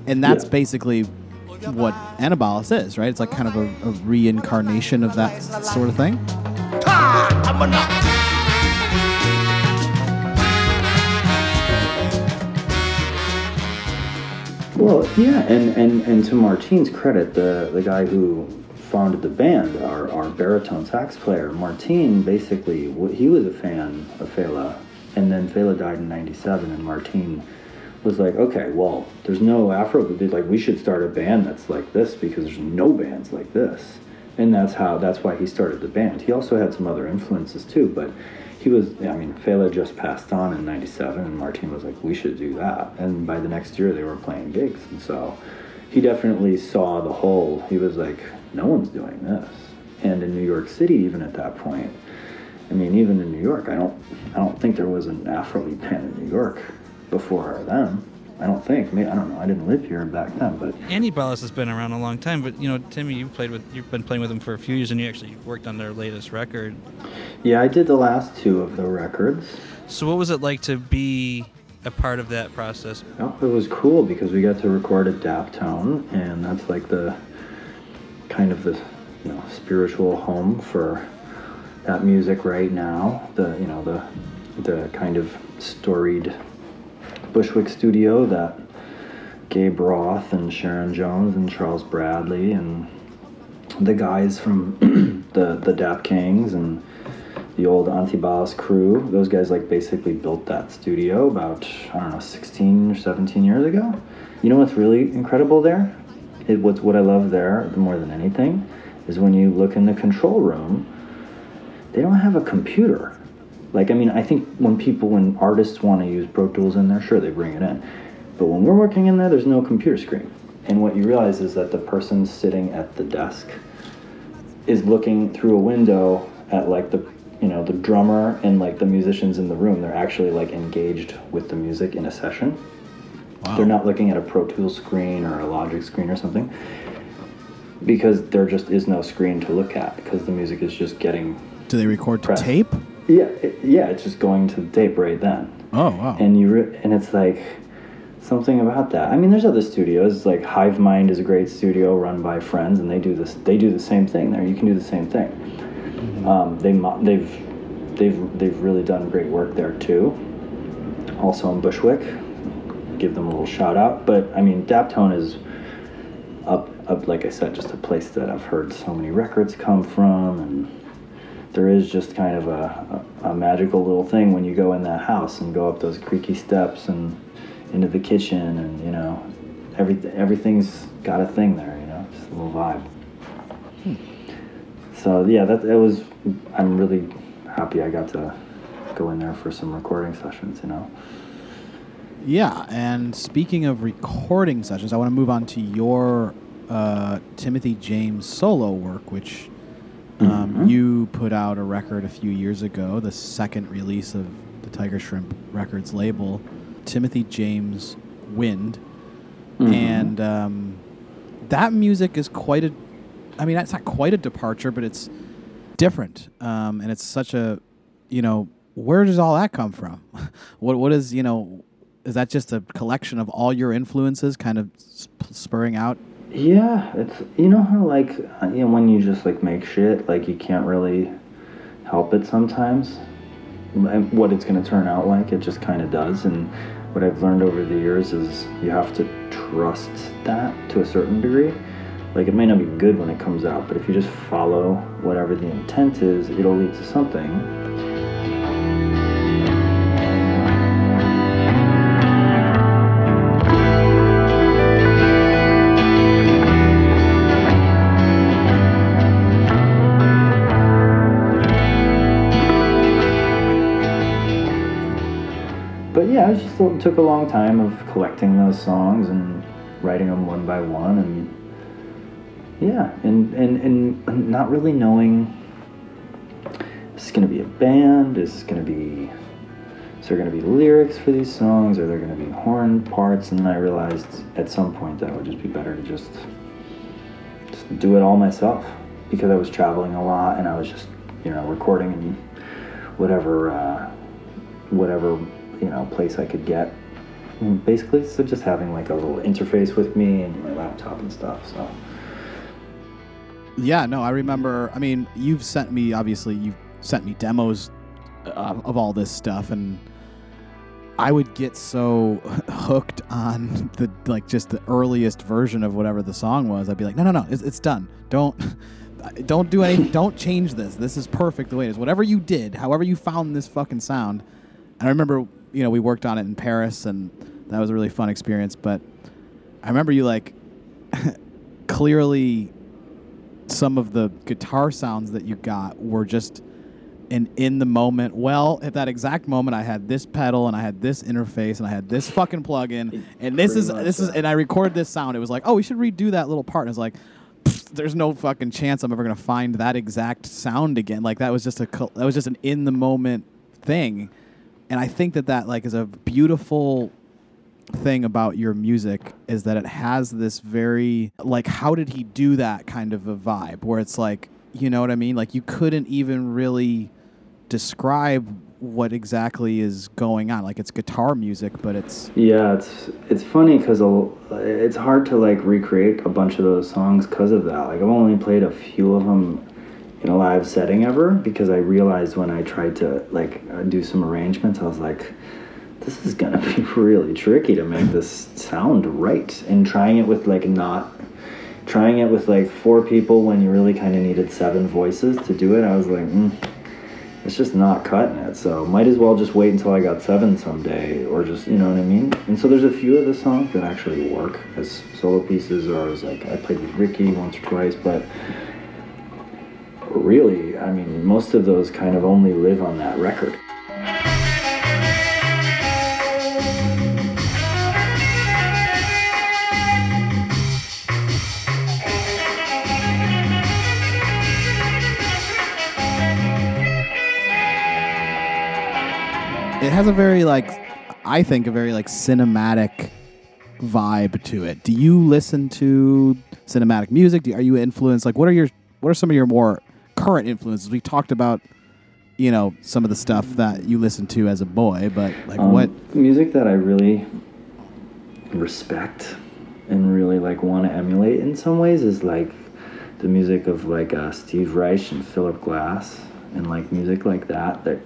and that's Yeah. basically what Antibalas is, right? It's like kind of a, a reincarnation of that sort of thing. Well, yeah, and, and, and to Martine's credit, the, the guy who founded the band, our, our baritone sax player, Martine, basically, he was a fan of Fela, and then Fela died in 97, and Martine was like, okay, well, there's no Afro, but like, we should start a band that's like this because there's no bands like this. And that's how, that's why he started the band. He also had some other influences too, but he was, I mean, Fela just passed on in 97, and Martin was like, we should do that. And by the next year, they were playing gigs. And so he definitely saw the whole, he was like, no one's doing this. And in New York City, even at that point, I mean, even in New York, I don't, I don't think there was an Afrobeat band in New York before them. I don't think. Maybe, I don't know. I didn't live here back then, but Antibalas has been around a long time, but you know, Timmy, you've played with, you've been playing with them for a few years, and you actually worked on their latest record. yeah, I did the last two of the records. So, what was it like to be a part of that process? Oh, it was cool because we got to record at Daptone, and that's like the kind of the you know spiritual home for that music right now. The you know the the kind of storied Bushwick studio that Gabe Roth and Sharon Jones and Charles Bradley and the guys from the the Dap Kings and the old Antibalas crew. Those guys like basically built that studio about I don't know 16 or 17 years ago. You know what's really incredible there? It, what's what I love there more than anything is when you look in the control room. They don't have a computer. Like I mean, I think when people when artists want to use Pro Tools in there, sure they bring it in. But when we're working in there, there's no computer screen. And what you realize is that the person sitting at the desk is looking through a window at like the you know the drummer and like the musicians in the room they're actually like engaged with the music in a session they're not looking at a pro tools screen or a logic screen or something because there just is no screen to look at because the music is just getting Do they record to Press. tape? yeah it, yeah it's just going to the tape right then Oh wow. and you re- and it's like something about that. I mean, there's other studios like Hive Mind is a great studio run by friends, and they do this. They do the same thing there. You can do the same thing. Um, they mo- they've they've they've really done great work there too. Also in Bushwick, give them a little shout out. But I mean, Daptone is up up like I said, just a place that I've heard so many records come from, and there is just kind of a, a, a magical little thing when you go in that house and go up those creaky steps and into the kitchen and you know everything everything's got a thing there you know just a little vibe. So yeah that, that was i'm really happy i got to go in there for some recording sessions you know. Yeah, and speaking of recording sessions, I want to move on to your uh, Timothy James solo work, which um, Mhm. you put out a record a few years ago, the second release of the Tiger Shrimp Records label, Timothy James Wind. Mhm. And um, that music is quite a, I mean, it's not quite a departure, but it's different. Um, and it's such a, you know, where does all that come from? what What is, you know, is that just a collection of all your influences kind of sp- spurring out? Yeah, it's you know how like uh, you know when you just like make shit like you can't really help it sometimes. And what it's gonna turn out like it just kind of does. And what I've learned over the years is you have to trust that to a certain degree. Like it may not be good when it comes out, but if you just follow whatever the intent is, it'll lead to something. Took a long time of collecting those songs and writing them one by one, and yeah, and and and not really knowing. Is this gonna be a band? Is this gonna be? Is there gonna be lyrics for these songs? Are there gonna be horn parts? And then I realized at some point that it would just be better to just just do it all myself because I was traveling a lot and I was just you know recording and whatever uh, whatever you know place I could get. And basically, so just having like a little interface with me and my laptop and stuff. So Yeah, no, I remember. I mean, you've sent me obviously you've sent me demos uh, of all this stuff, and I would get so hooked on the like just the earliest version of whatever the song was. I'd be like, no, no, no, it's, it's done. Don't don't do anything. don't change this. This is perfect the way it is. Whatever you did, however you found this fucking sound. And I remember, you know, we worked on it in Paris, and that was a really fun experience. But I remember you like clearly some of the guitar sounds that you got were just an in the moment. Well, at that exact moment, I had this pedal and I had this interface and I had this fucking plug-in, and this Pretty is this is and I recorded this sound. It was like, oh, we should redo that little part. And it's like, there's no fucking chance I'm ever gonna find that exact sound again. Like that was just a that was just an in the moment thing, and I think that that like is a beautiful thing about your music is that it has this very like how did he do that kind of a vibe where it's like you know what I mean like you couldn't even really describe what exactly is going on like it's guitar music but it's yeah, it's it's funny because it's hard to like recreate a bunch of those songs because of that. Like I've only played a few of them in a live setting ever because I realized when I tried to like uh, do some arrangements, I was like, this is gonna be really tricky to make this sound right. And trying it with like not trying it with like four people when you really kind of needed seven voices to do it, I was like, mm, it's just not cutting it. So might as well just wait until I got seven someday, or just you know what I mean. And so there's a few of the songs that actually work as solo pieces, or as like I played with Ricky once or twice, but really, I mean, most of those kind of only live on that record. it has a very like I think a very like cinematic vibe to it. Do you listen to cinematic music? Do, are you influenced like what are your what are some of your more current influences? We talked about you know some of the stuff that you listened to as a boy, but like Um, what music that I really respect and really like want to emulate in some ways is like the music of like uh, Steve Reich and Philip Glass and like music like that that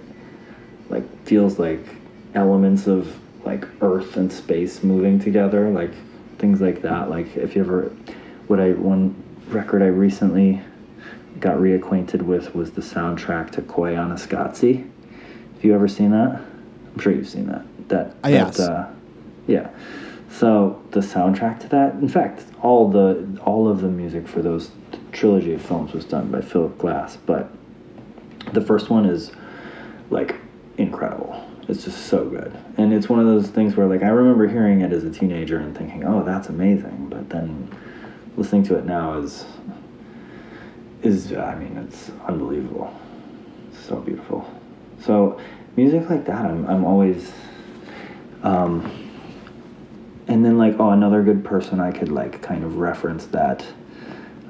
like feels like elements of like earth and space moving together like things like that like if you ever what I one record I recently got reacquainted with was the soundtrack to Koyaanisqatsi. Have you ever seen that? I'm sure you've seen that. That, Uh, yes. that uh, yeah. So the soundtrack to that, in fact, all the all of the music for those trilogy of films was done by Philip Glass, but the first one is like incredible. It's just so good, and it's one of those things where like I remember hearing it as a teenager and thinking, "Oh, that's amazing," but then listening to it now is is I mean it's unbelievable, so beautiful. So music like that, I'm I'm always. Um, and then like oh another good person I could like kind of reference that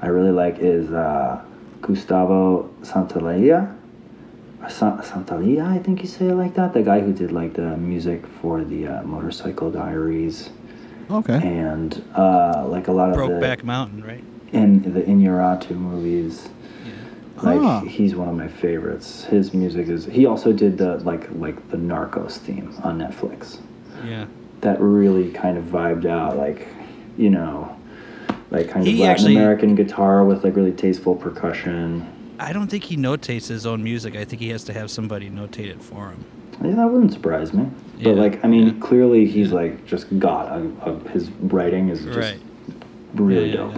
I really like is uh, Gustavo Santaolalla. Or Sa- Santaolalla, I think you say it like that. The guy who did like the music for the uh, Motorcycle Diaries okay. and uh, like a lot of the Brokeback Mountain, right? In the Iñárritu movies. Like Ah. he's one of my favorites. His music is. He also did the like like the Narcos theme on Netflix. Yeah. That really kind of vibed out, like you know, like kind of He Latin actually- American guitar with like really tasteful percussion. I don't think he notates his own music. I think he has to have somebody notate it for him. Yeah, that wouldn't surprise me. Yeah, But like, I mean, yeah. clearly he's like just got a, a, his writing is just Right. really Yeah,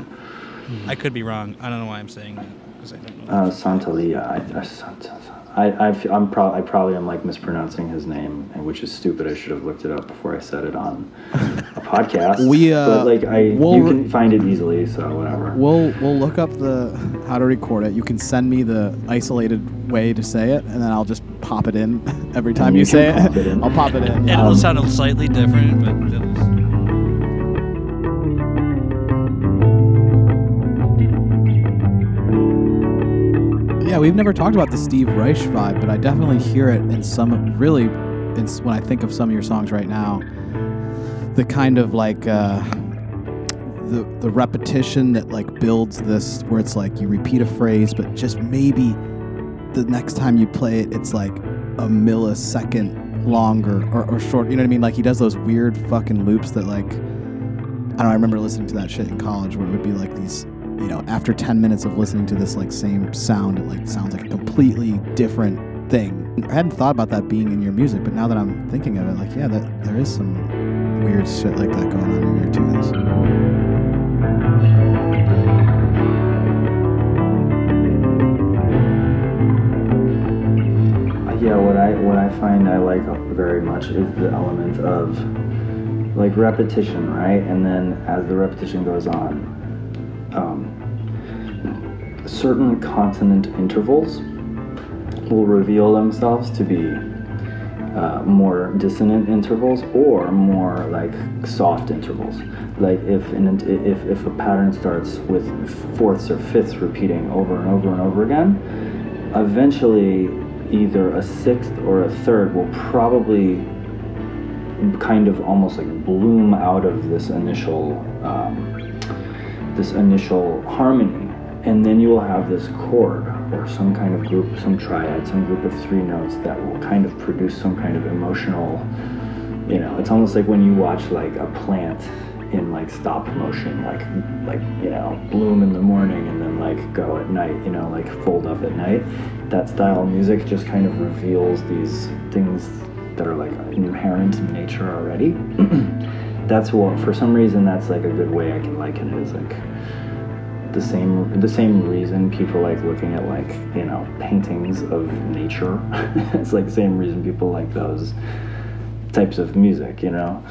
yeah, dope. I could be wrong. I don't know why I'm saying that because I don't know. Uh, Santalia, I, I, Sant- I, I f- I'm pro- I probably am like mispronouncing his name, and which is stupid. I should have looked it up before I said it on a podcast. We, uh, but like I, we'll you can find it easily, so whatever. We'll we'll look up the how to record it. You can send me the isolated way to say it, and then I'll just pop it in every time you you, say it. it. I'll pop it in. And yeah. it'll sound slightly different, but Yeah, we've never talked about the Steve Reich vibe, but I definitely hear it in some really, in, when I think of some of your songs right now, the kind of like uh, the the repetition that like builds this, where it's like you repeat a phrase, but just maybe the next time you play it, it's like a millisecond longer or, or short. You know what I mean? Like he does those weird fucking loops that like I don't know. I remember listening to that shit in college where it would be like these, you know, after 10 minutes of listening to this like same sound, it like sounds like a completely different thing. I hadn't thought about that being in your music, but now that I'm thinking of it, like, yeah, that there is some weird shit like that going on in your tunes. Yeah, what I what I find I like very much is the element of like repetition, right? And then as the repetition goes on, um, certain consonant intervals will reveal themselves to be uh, more dissonant intervals or more like soft intervals. Like if an, if if a pattern starts with fourths or fifths repeating over and over and over again, eventually either a sixth or a third will probably kind of almost like bloom out of this initial um, this initial harmony and then you will have this chord or some kind of group some triad some group of three notes that will kind of produce some kind of emotional you know it's almost like when you watch like a plant in like stop motion like like you know bloom in the morning and then like go at night you know like fold up at night. That style of music just kind of reveals these things that are like inherent in nature already. That's what for some reason that's like a good way i can liken it is like the same the same reason people like looking at like you know paintings of nature. It's like the same reason people like those types of music you know?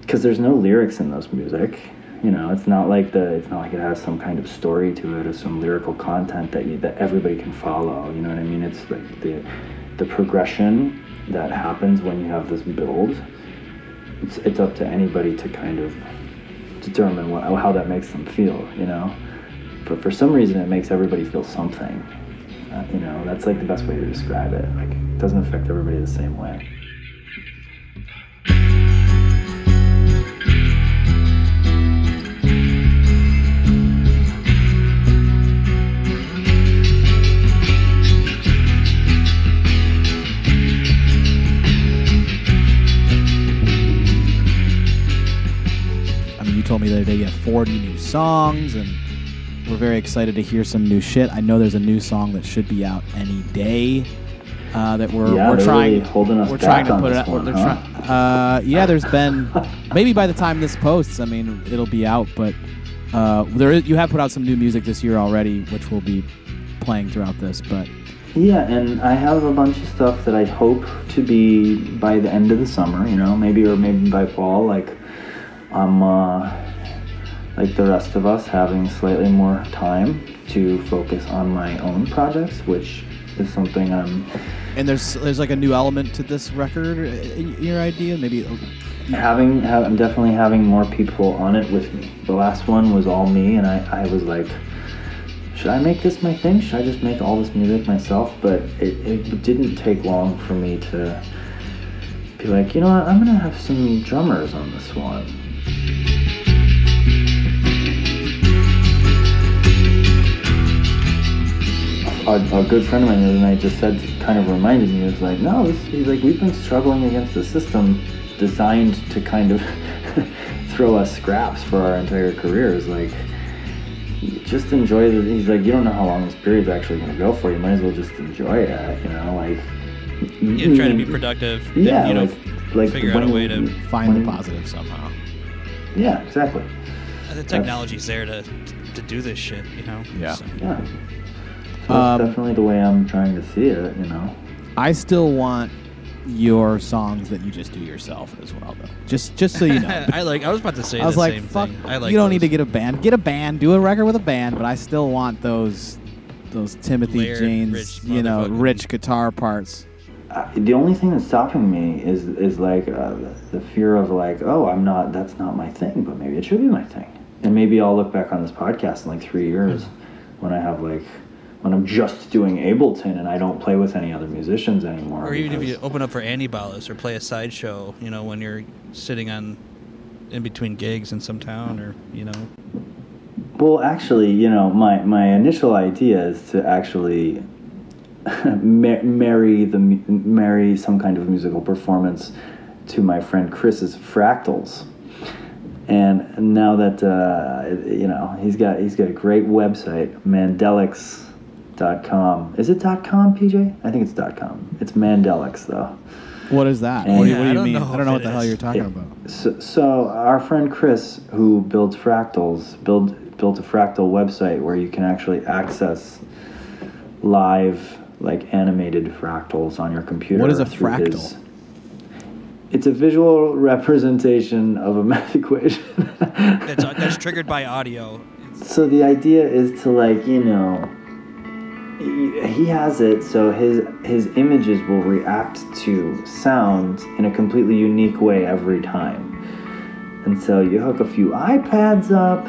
Because there's no lyrics in those music you know? It's not like the it's not like it has some kind of story to it or some lyrical content that you that everybody can follow you know what i mean? It's like the the progression that happens when you have this build it's, it's up to anybody to kind of determine what, how that makes them feel you know but for some reason it makes everybody feel something. Uh, you know that's like the best way to describe it. Like it doesn't affect everybody the same way. I mean, you told me the other day you have 40 new songs, and we're very excited to hear some new shit. I know there's a new song that should be out any day. Uh, that we're Yeah, we're trying really holding us we're trying to put it out. one, huh? try- uh, yeah, there's been maybe by the time this posts, I mean it'll be out, but uh, there is, you have put out some new music this year already, which we'll be playing throughout this. But Yeah, and I have a bunch of stuff that I hope to be by the end of the summer, you know, maybe or maybe by fall. Like I'm uh, like the rest of us having slightly more time to focus on my own projects, which is something I'm and there's there's like a new element to this record. uh, in Your idea, maybe having ha- I'm definitely having more people on it with me. The last one was all me, and I, I was like, should I make this my thing? Should I just make all this music myself? But it, it didn't take long for me to be like, you know what, I'm gonna have some drummers on this one. A, a good friend of mine the other night just said, kind of reminded me, was like, no, this, he's like, we've been struggling against a system designed to kind of throw us scraps for our entire careers. Like, just enjoy the. He's like, you don't know how long this period's actually going to go for. You might as well just enjoy it. You know, like. Yeah, try to be productive. and, Yeah, you know, like, like figure out a way to- find the positive somehow. Yeah, exactly. the technology's there to to do this shit. You know. Yeah. So- Yeah. So Um, that's definitely the way I'm trying to see it. You know. I still want your songs that you just do yourself as well, though. Just just so you know. I like. I was about to say I was the like, same fuck. thing. I like. you don't those. need to get a band. Get a band. Do a record with a band. But I still want those those Timothy Layered, James, rich you know, rich guitar parts. Uh, the only thing that's stopping me is is like uh, the, the fear of like, oh, I'm not. That's not my thing, but maybe it should be my thing. And maybe I'll look back on this podcast in like three years when I have like when I'm just doing Ableton and I don't play with any other musicians anymore. Or even if you open up for Antibalas or play a sideshow, you know, when you're sitting on in between gigs in some town, or you know, Well, actually, you know, my, my initial idea is to actually ma- marry the marry some kind of musical performance to my friend Chris's Fractals. And now that uh, you know, he's got he's got a great website, Mandelics.com. Is it .com, PJ? I think it's .com. It's Mandelics though. What is that? Yeah, what do you, I what do you don't mean? know I don't know what the hell you're talking Yeah. about. So, so our friend Chris, who builds fractals, build built a fractal website where you can actually access live, like animated fractals on your computer. What is a fractal? his- it's a visual representation of a math equation. that's that's triggered by audio. It's, So the idea is to like you know, he, he has it so his his images will react to sound in a completely unique way every time. And so you hook a few iPads up,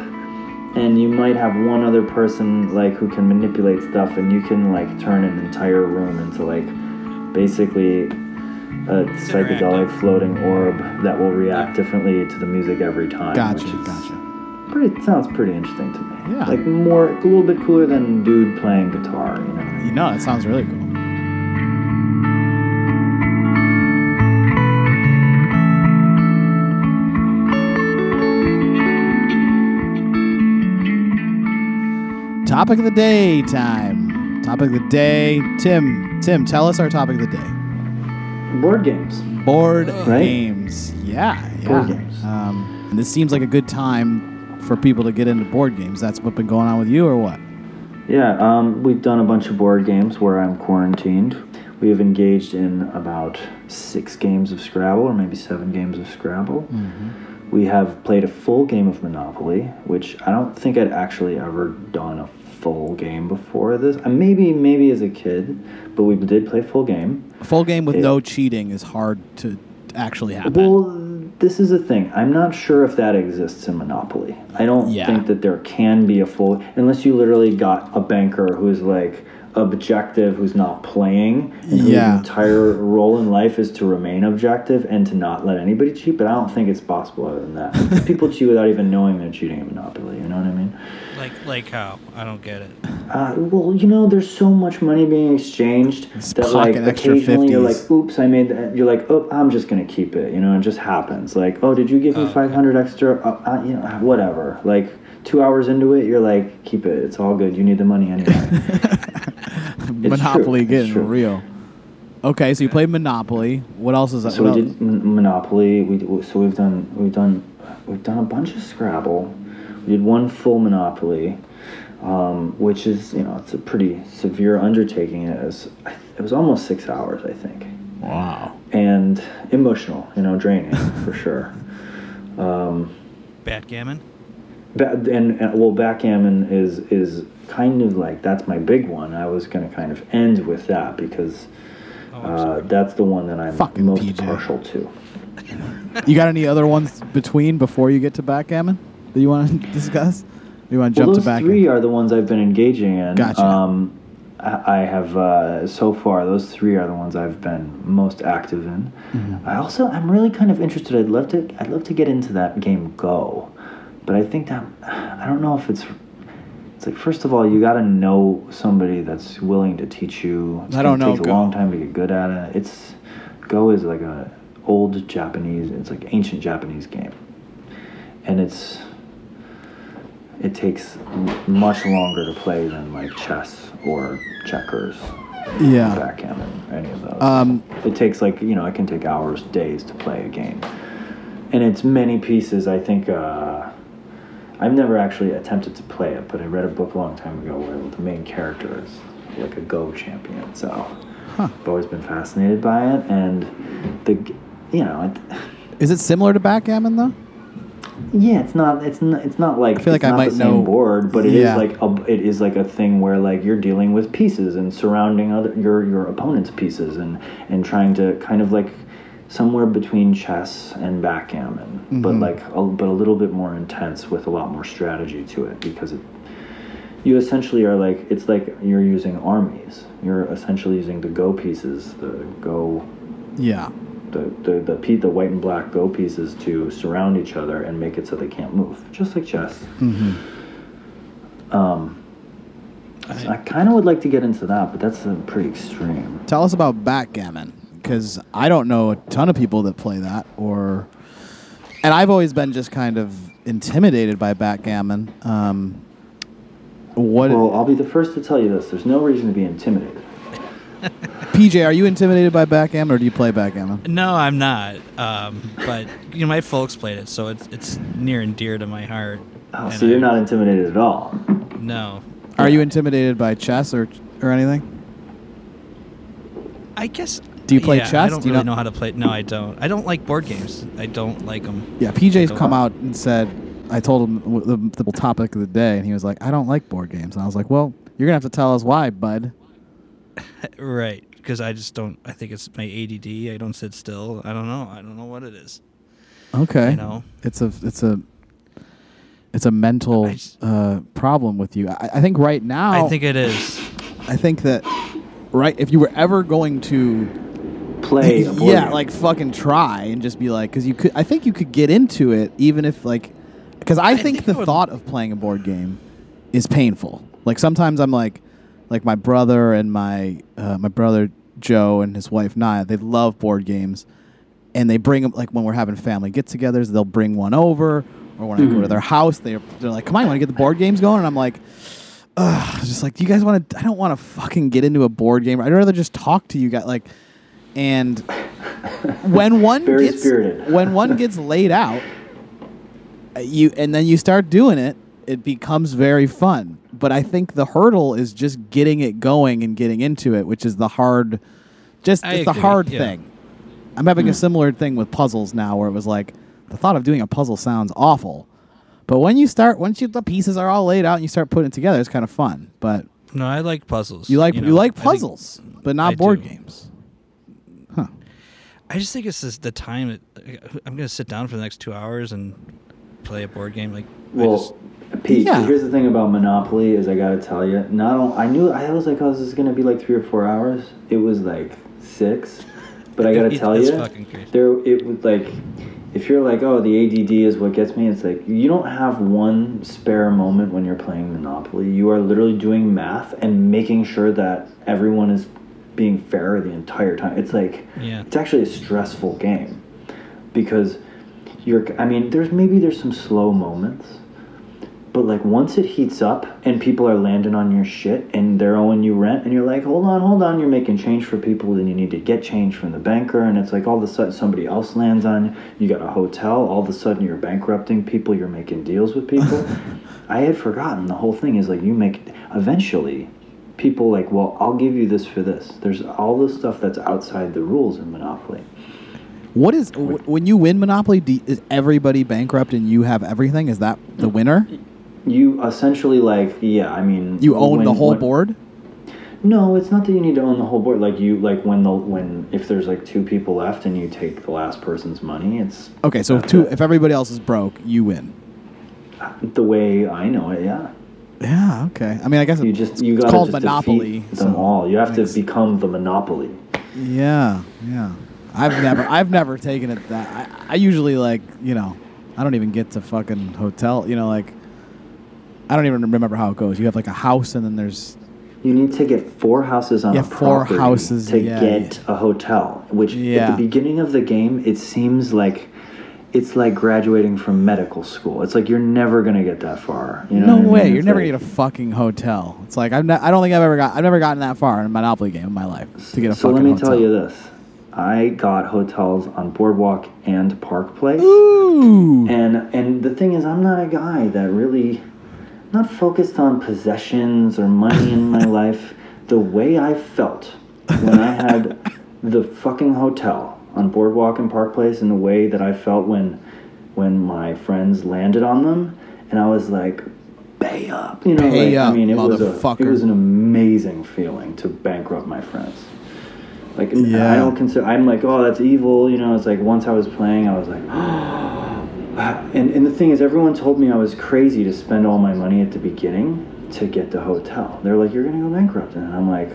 and you might have one other person like who can manipulate stuff, and you can like turn an entire room into like basically a psychedelic interactive. floating orb that will react differently to the music every time. Gotcha, which is- gotcha. pretty sounds pretty interesting to me. Yeah. Like more a little bit cooler than dude playing guitar, you know. You know, that sounds really cool. Topic of the day time. Topic of the day. Tim, Tim, tell us our topic of the day. Board games. Board Right? games. Yeah, yeah. Board games. Um, and this seems like a good time for people to get into board games. That's what's been going on with you, or what? Yeah, um, we've done a bunch of board games where I'm quarantined. We have engaged in about six games of Scrabble, or maybe seven games of Scrabble. We have played a full game of Monopoly, which I don't think I'd actually ever done a full game before this. Uh, maybe, maybe as a kid, but we did play full game. A full game with Yeah. no cheating is hard to actually happen. Well, this is a thing. I'm not sure if that exists in Monopoly. I don't Yeah. think that there can be a full unless you literally got a banker who's like objective, who's not playing, and whose Yeah. entire role in life is to remain objective and to not let anybody cheat. But I don't think it's possible other than that. People cheat without even knowing they're cheating in Monopoly. You know what I mean? Like like how I don't get it. Uh, well, you know, there's so much money being exchanged Just that, like, pocket extra occasionally you're like, "Oops, I made that." You're like, "Oh, I'm just gonna keep it." You know, it just happens. Like, "Oh, did you give me Oh, okay. 500 extra?" Uh, uh, you know, whatever. Like, two hours into it, you're like, "Keep it. It's all good. You need the money anyway." Monopoly true, it's getting true. real. Okay, so you played Monopoly. What else is that? so what we else- did Monopoly. We so we've done we've done we've done a bunch of Scrabble. We did one full Monopoly, um, which is you know it's a pretty severe undertaking. It was it was almost six hours, I think. Wow. and emotional, you know, draining for sure. Um, Backgammon. ba- and, and well, backgammon is is kind of like that's my big one. I was going to kind of end with that because Oh, uh, that's the one that I'm Fucking most PJ. partial to. You got any other ones between before you get to backgammon that you want to discuss? You want to Well, jump those to backgammon? three are the ones I've been engaging in. Gotcha. Um, I I have uh, so far. Those three are the ones I've been most active in. Mm-hmm. I also I'm really kind of interested. I'd love to I'd love to get into that game Go, but I think that I don't know if it's. It's like first of all, you got to know somebody that's willing to teach you. It's I don't know Takes Go. a long time to get good at it. It's Go is like a old Japanese. It's like ancient Japanese game, and it's it takes m- much longer to play than like chess or checkers, Yeah. backgammon, any of those. Um, it takes like you know it can take hours, days to play a game, and it's many pieces. I think uh, I've never actually attempted to play it, but I read a book a long time ago where the main character is like a Go champion. So I've always been fascinated by it, and the you know. It, Is it similar to backgammon though? Yeah, it's not. It's not. It's not like. I feel like I not might the same know- board, but it is Yeah. like a, it is like a thing where like you're dealing with pieces and surrounding other your your opponent's pieces and and trying to kind of like somewhere between chess and backgammon, but Mm-hmm. like a, but a little bit more intense with a lot more strategy to it because it. You essentially are like it's like you're using armies. You're essentially using the go pieces, the go Yeah. The the the, the white and black go pieces to surround each other and make it so they can't move, just like chess. Um, so I, kind of would like to get into that, but that's pretty extreme. Tell us about backgammon because I don't know a ton of people that play that or and I've always been just kind of intimidated by backgammon. Um, what Well, I'll be the first to tell you this: there's no reason to be intimidated. PJ, are you intimidated by backgammon or do you play backgammon? No, I'm not. Um, but you know, my folks played it, so it's it's near and dear to my heart. Oh, so you're I- not intimidated at all. No, Are you intimidated by chess or or anything? I guess. Do you play yeah, chess? I don't Do you really know- know how to play. No, I don't. I don't like board games. I don't like them. Yeah, PJ's come out and said I told him the, the topic of the day and he was like, "I don't like board games." And I was like, "Well, you're going to have to tell us why, bud." Right, because I just don't. I think it's my ADD. I don't sit still. I don't know. I don't know what it is. Okay. You know. it's a it's a it's a mental just- uh, problem with you. I, I think right now, I think it is. I think that right if you were ever going to Play yeah game. like fucking try and just be like because you could I think you could get into it even if like because I, think, think the would- thought of playing a board game is painful. Like sometimes I'm like like my brother and my uh, my brother Joe and his wife Naya they love board games. And they bring them like when we're having family get-togethers they'll bring one over. Or when I go to their house they they're like come on you want to get the board games going? And I'm like Ugh, just like do you guys want to I don't want to fucking get into a board game. I'd rather just talk to you guys like and when one gets spirited. when one gets laid out uh, you and then you start doing it it becomes very fun but I think the hurdle is just getting it going and getting into it which is the hard just I it's the hard yeah. thing I'm having a hmm. similar thing with puzzles now where it was like the thought of doing a puzzle sounds awful. But when you start once you the pieces are all laid out and you start putting it together, it's kind of fun. But No, I like puzzles. you like you, know, like puzzles, but not I board do. games. Huh. I just think it's just the time. That, I'm going to sit down for the next two hours and play a board game. Like, I just, Well, Pete, Yeah. here's the thing about Monopoly is I gotta tell you, not on, I knew I was like, oh, this is gonna be like three or four hours. It was like six, but I gotta tell you, there it was like, if you're like, oh, the ADD is what gets me. It's like you don't have one spare moment when you're playing Monopoly. You are literally doing math and making sure that everyone is being fair the entire time. It's like Yeah. it's actually a stressful game because you're i mean there's maybe there's some slow moments but like once it heats up and people are landing on your shit and they're owing you rent and you're like hold on hold on you're making change for people then you need to get change from the banker and it's like all of a sudden somebody else lands on you. You got a hotel all of a sudden you're bankrupting people you're making deals with people. I had forgotten the whole thing is like you make eventually people like well i'll give you this for this. There's all this stuff that's outside the rules in monopoly What is w- when you win Monopoly? Do, is everybody bankrupt and you have everything? Is that the winner? You essentially like yeah, I mean You own the whole when- board. No, it's not that you need to own the whole board. Like you like when the when if there's like two people left and you take the last person's money, it's Okay, so if two, if everybody else is broke, you win. the way I know it, yeah. Yeah. Okay. I mean, I guess You just you got called just Monopoly. them so all. You have to become the monopoly. Yeah, yeah. I've never, I've never taken it that. I, I usually like, you know, I don't even get to fucking hotel. You know, like, I don't even remember how it goes. You have like a house, and then there's You need to get four houses on Yeah, a four houses, to yeah, get a hotel. Which Yeah. at the beginning of the game, it seems like it's like graduating from medical school. It's like you're never gonna get that far. You know no what I mean? way. You're It's never like- gonna get a fucking hotel. It's like I've ne- I don't think I've ever got. I've never gotten that far in a Monopoly game in my life to get a so fucking let me hotel. tell you this: I got hotels on Boardwalk and Park Place, Ooh. and and the thing is, I'm not a guy that really not focused on possessions or money in my life. The way I felt when I had the fucking hotel on Boardwalk and Park Place and the way that I felt when when my friends landed on them and I was like pay up you know Pay like, up, I mean it was a, it was an amazing feeling to bankrupt my friends like Yeah. I don't consider I'm like oh that's evil you know it's like once I was playing I was like and, and the thing is everyone told me I was crazy to spend all my money at the beginning to get the hotel they're like you're gonna go bankrupt and I'm like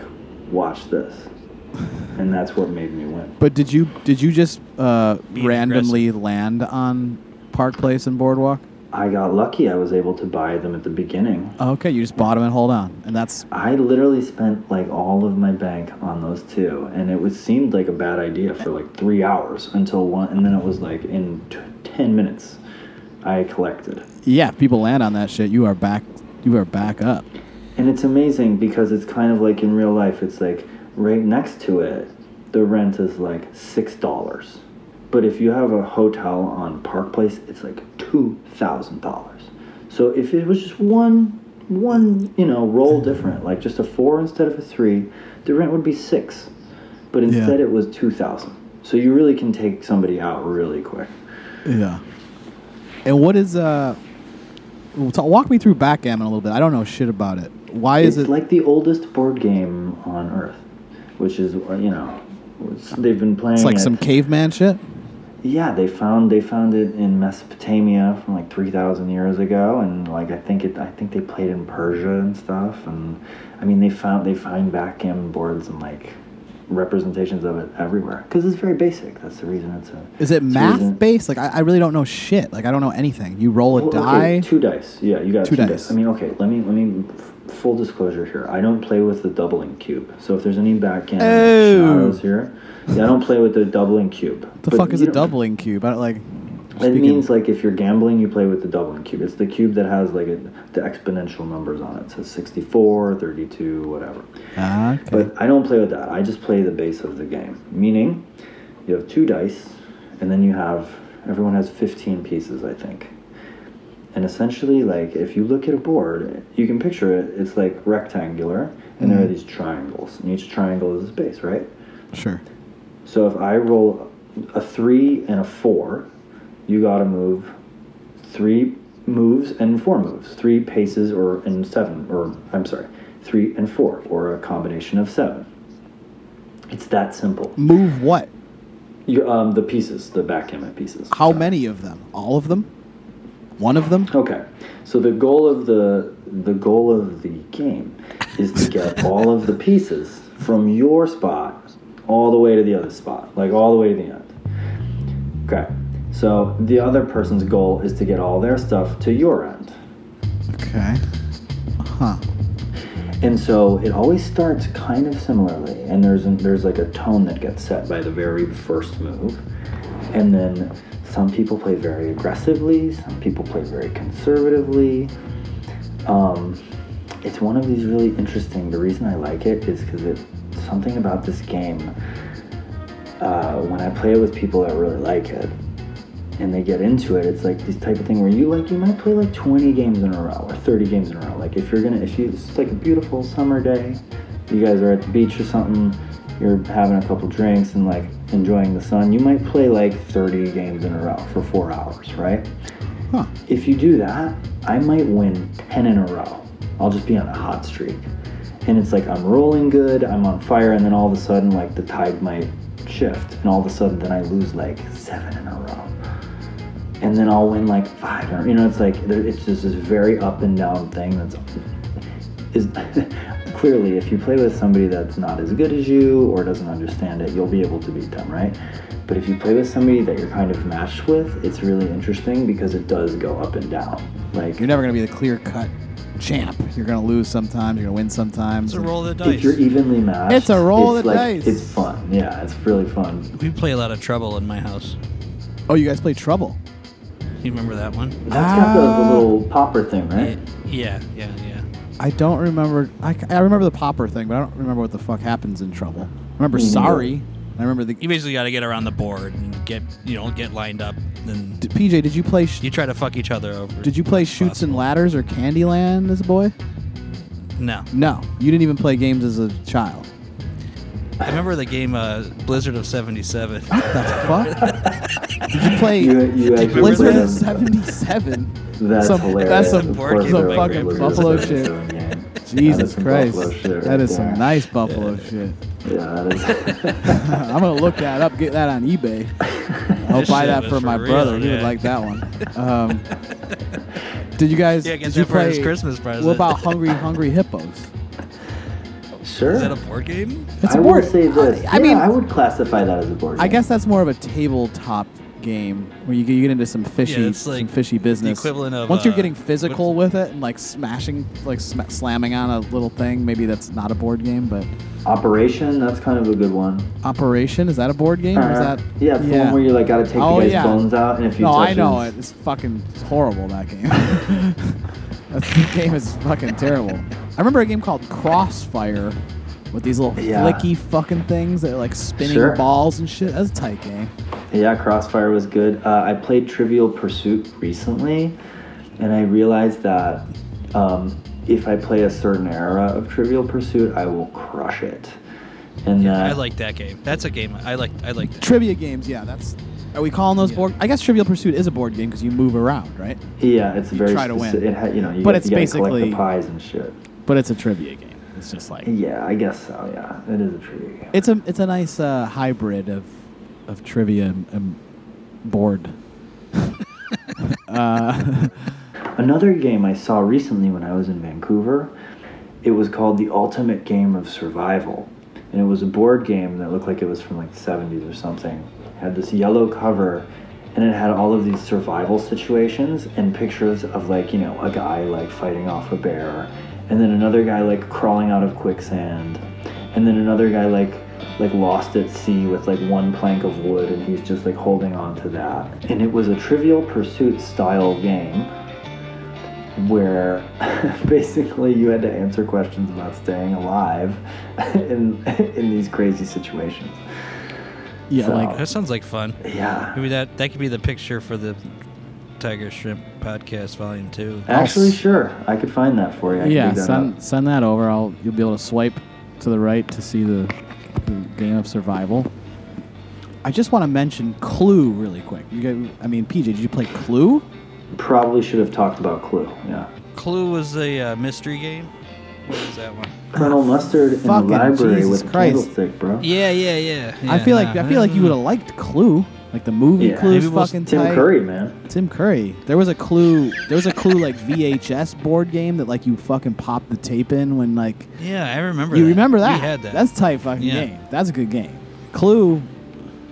watch this and that's what made me win But did you did you just uh, Being randomly land on Park Place and Boardwalk? I got lucky I was able to buy them at the beginning okay, you just bought them and hold on, and that's I literally spent like all of my bank on those two, and it was seemed like a bad idea for like three hours until one, and then it was like in t- ten minutes, I collected, yeah. If people land on that shit, you are back. You are back up. and it's amazing because it's kind of like in real life. It's like right next to it, the rent is like six dollars, but if you have a hotel on Park Place, it's like two thousand dollars. So if it was just one one you know roll different, like just a four instead of a three, the rent would be six, but instead it was two thousand. So you really can take somebody out really quick. Yeah. And what is uh? Walk me through backgammon a little bit. I don't know shit about it. Why is it it's it? like the oldest board game on Earth, which is uh, you know they've been playing. it's like it- some caveman shit. Yeah, they found they found it in Mesopotamia from like three thousand years ago, and like I think it I think they played in Persia and stuff, and I mean they found they find backgammon boards and like representations of it everywhere because it's very basic. That's the reason it's a. Is it math reason- based? Like I, I really don't know shit. Like I don't know anything. You roll a Well, die. okay, two dice. Yeah, you got Two two, dice. dice. I mean, okay. Let me let me f- full disclosure here. I don't play with the doubling cube. So if there's any backgammon Oh. shadows here, yeah, I don't play with the doubling cube. the But fuck is a doubling cube? I don't like. It means like if you're gambling, you play with the doubling cube. It's the cube that has like a, the exponential numbers on it. It says 64, 32, whatever. Ah, okay. But I don't play with that. I just play the base of the game. Meaning, you have two dice, and then you have everyone has 15 pieces, I think. And essentially, like if you look at a board, you can picture it. It's like rectangular, and there are these triangles, and each triangle is a base, right? sure. So if I roll a three and a four, you got to move three moves and four moves, three paces or and seven, or I'm sorry, three and four, or a combination of seven. It's that simple. Move what? You, um, the pieces, the backgammon pieces. How Sorry. many of them? All of them? One of them? Okay, so the goal of the the goal of the game is to get all of the pieces from your spot all the way to the other spot, like all the way to the end. Okay, so the other person's goal is to get all their stuff to your end, Okay. Huh. and so it always starts kind of similarly, and there's there's like a tone that gets set by the very first move, and then some people play very aggressively, some people play very conservatively. Um, it's one of these really interesting. The reason I like it is because it's something about this game. Uh, when I play it with people that really like it, and they get into it, it's like this type of thing where you like you might play like 20 games in a row or 30 games in a row. Like if you're gonna, if you, it's like a beautiful summer day, you guys are at the beach or something, you're having a couple drinks and like enjoying the sun, you might play like 30 games in a row for four hours, right? Huh. If you do that, I might win 10 in a row. I'll just be on a hot streak. And it's like I'm rolling good, I'm on fire, and then all of a sudden, like the tide might shift, and all of a sudden, then I lose like seven in a row. And then I'll win like five. in a- You know, it's like there- it's just this very up and down thing that's is clearly if you play with somebody that's not as good as you or doesn't understand it, you'll be able to beat them, right? But if you play with somebody that you're kind of matched with, it's really interesting because it does go up and down. Like You're never gonna be the clear cut champ. You're gonna lose sometimes. You're gonna win sometimes. It's a roll of the dice. if you're evenly matched, It's a roll of the like, dice. It's fun. Yeah, it's really fun. We play a lot of Trouble in my house. Oh, you guys play Trouble. You remember that one? That's got the, the Ah. little popper thing, right? Yeah, yeah, yeah. I don't remember. I, I remember the popper thing, but I don't remember what the fuck happens in Trouble. I remember Me neither. Sorry. I remember the. You basically got to get around the board and get, you know, get lined up. Then D- PJ, did you play? Sh- you try to fuck each other over. did you play Chutes and Ladders or Candyland as a boy? No. No, you didn't even play games as a child. I remember the game uh, Blizzard of '77. What the fuck? Did you play You, you Blizzard of '77? That's Some- hilarious. that's some- Of some course fucking Blizzard Buffalo 77 game. Jesus is Christ, Buffalo shit that right is some nice Buffalo shit. Yeah, that is. I'm gonna look that up, get that on eBay. I'll buy that for for my real, brother. He would like that one. Um, did you guys? Yeah, get did you that for his play? Christmas present. What about Hungry Hungry Hippos? Sure. Is that a board game? It's I a will board. say this. I yeah, mean, I would classify that as a board game. I guess that's more of a tabletop game where you get, you get into some fishy, Yeah, it's like some fishy business. equivalent of, once you're uh, getting physical with it and like smashing, like sm- slamming on a little thing. Maybe that's not a board game, but Operation, that's kind of a good one. Operation is that a board game? Or is Uh, that yeah, it's the one where you like gotta take Oh, the guy's yeah. bones out, and if you No, touch I know his- it. It's fucking horrible. That game. that game is fucking terrible. I remember a game called Crossfire with these little Yeah. flicky fucking things that are like spinning Sure. balls and shit. That's a tight game. Yeah, Crossfire was good. Uh, I played Trivial Pursuit recently, and I realized that um, if I play a certain era of Trivial Pursuit, I will crush it. And Yeah, that, I like that game. That's a game I like. I like that. Trivia games, yeah. That's. Are we calling those Yeah. board? I guess Trivial Pursuit is a board game because you move around, right? yeah, it's You very try to win. It ha- you know, you But it's you basically- the pies and shit. But it's a trivia game. It's just like Yeah, I guess so. Yeah, it is a trivia game. it's a it's a nice uh, hybrid of of trivia and, and board. uh, Another game I saw recently when I was in Vancouver, it was called The Ultimate Game of Survival. And it was a board game that looked like it was from like the 70s or something. Had this yellow cover and it had all of these survival situations and pictures of like, you know, a guy like fighting off a bear and then another guy like crawling out of quicksand and then another guy like like lost at sea with like one plank of wood and he's just like holding on to that. And it was a trivial pursuit style game where basically you had to answer questions about staying alive in in these crazy situations. Yeah, So- like That sounds like fun. Yeah. Maybe that that could be the picture for the Tiger Shrimp podcast volume two. Actually, s- sure. I could find that for you. I yeah. dig that Send up. send that over. I'll you'll be able to swipe to the right to see the, the game of survival. I just want to mention Clue really quick. You get, I mean, PJ, did you play Clue? Probably should have talked about Clue. Yeah. Clue was a uh, mystery game. What was that one? Colonel Mustard in the Fucking library Jesus with a Christ. candlestick, bro. Yeah, yeah, yeah. I feel like I feel like you would have liked Clue. Like the movie Yeah. Clue's Maybe we'll- fucking Tim tight. Curry, man. Tim Curry. There was a Clue. There was a Clue like VHS board game that like you fucking pop the tape in when like Yeah, I remember. you that. remember that. We had that. That's a tight fucking Yeah. game. That's a good game. Clue.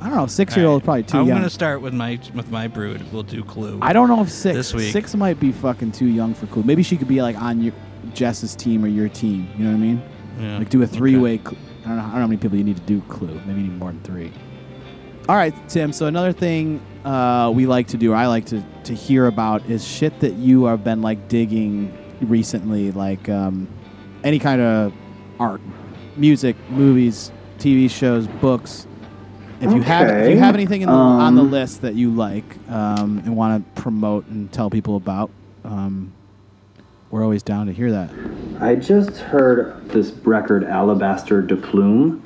I don't know. Six year old probably too young. I'm young. gonna start with my with my brood. We'll do Clue. I don't know if six. This week. Six might be fucking too young for Clue. Maybe she could be like on your Jess's team or your team. You know what I mean? Yeah. Like do a three way. Cl- I don't know. I don't know how many people you need to do Clue. Maybe you need more than three. All right, Tim. So another thing uh, we like to do, or I like to to hear about, is shit that you have been like digging recently, like um, any kind of art, music, movies, TV shows, books. If you have if you Okay, have anything in the, on the um, list that you like um, and want to promote and tell people about, um, we're always down to hear that. I just heard this record, Alabaster de Plume.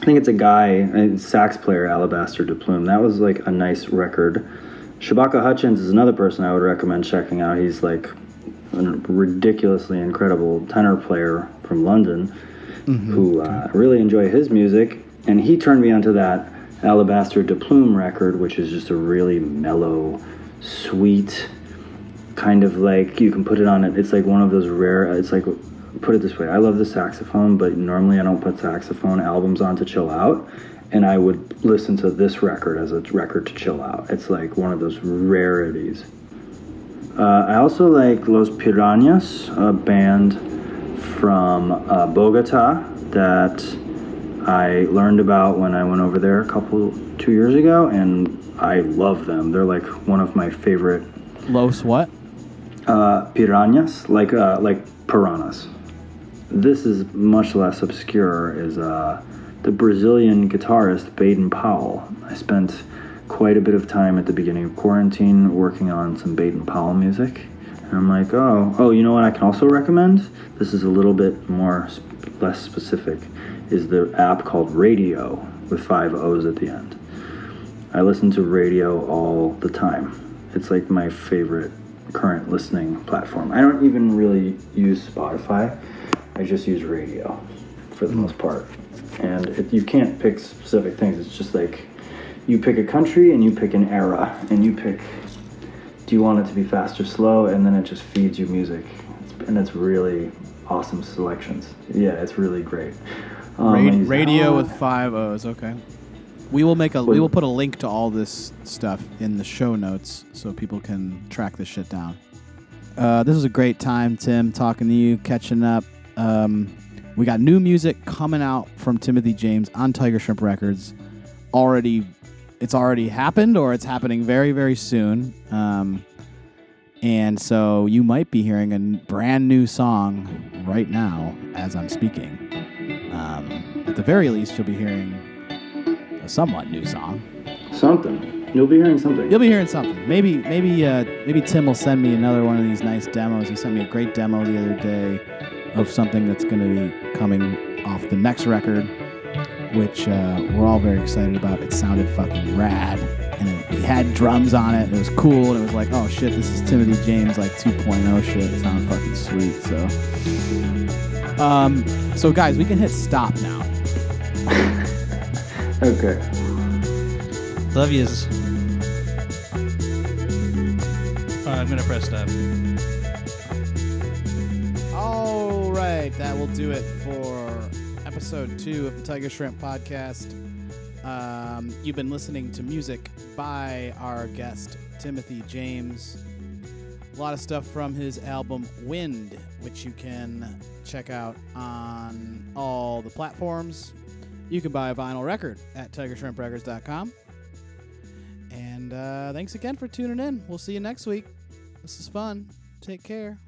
I think it's a guy, a sax player, Alabaster de Plume. That was like a nice record. Shabaka Hutchings is another person I would recommend checking out. He's like a ridiculously incredible tenor player from London who uh, I really enjoy his music. And he turned me onto that Alabaster de Plume record, which is just a really mellow, sweet, kind of like you can put it on it. It's like one of those rare. It's like put it this way. I love the saxophone, but normally I don't put saxophone albums on to chill out. And I would listen to this record as a record to chill out. It's like one of those rarities. Uh, I also like Los Pirañas, a band from uh, Bogota that I learned about when I went over there a couple two years ago, and I love them. They're like one of my favorite Los what? uh, piranhas, like uh, like piranhas. This is much less obscure. Is uh, the Brazilian guitarist Baden Powell. I spent quite a bit of time at the beginning of quarantine working on some Baden Powell music, and I'm like, oh, oh, you know what? I can also recommend. This is a little bit more sp- less specific. Is the app called Radio with five O's at the end. I listen to radio all the time. It's like my favorite current listening platform. I don't even really use Spotify. I just use radio for the most part. And it, you can't pick specific things. It's just like you pick a country and you pick an era and you pick do you want it to be fast or slow and then it just feeds you music. And it's really awesome selections. Yeah, it's really great. Um, I Rad- radio with five O's. Okay. We will make a we will put a link to all this stuff in the show notes so people can track this shit down. Uh, this was a great time, Tim, talking to you, catching up. Um, we got new music coming out from Timothy James on Tiger Shrimp Records. Already, it's already happened, or it's happening very, very soon. Um, and so you might be hearing a brand new song right now as I'm speaking. Um, at the very least, you'll be hearing a somewhat new song. something. You'll be hearing something. You'll be hearing something. Maybe, maybe, uh, maybe Tim will send me another one of these nice demos. He sent me a great demo the other day of something that's going to be coming off the next record, which uh, we're all very excited about. It sounded fucking rad, and it, he had drums on it. It was cool, and it was like, oh shit, this is Timothy James like 2.0 shit. It sounded fucking sweet. So, um, so guys, we can hit stop now. Okay. Love yous. Uh, I'm gonna press stop. All right, that will do it for episode two of the Tiger Shrimp Podcast. Um, you've been listening to music by our guest, Timothy James. A lot of stuff from his album Wind, which you can check out on all the platforms. You can buy a vinyl record at tigershrimprecords.com. And uh, thanks again for tuning in. We'll see you next week. This is fun. Take care.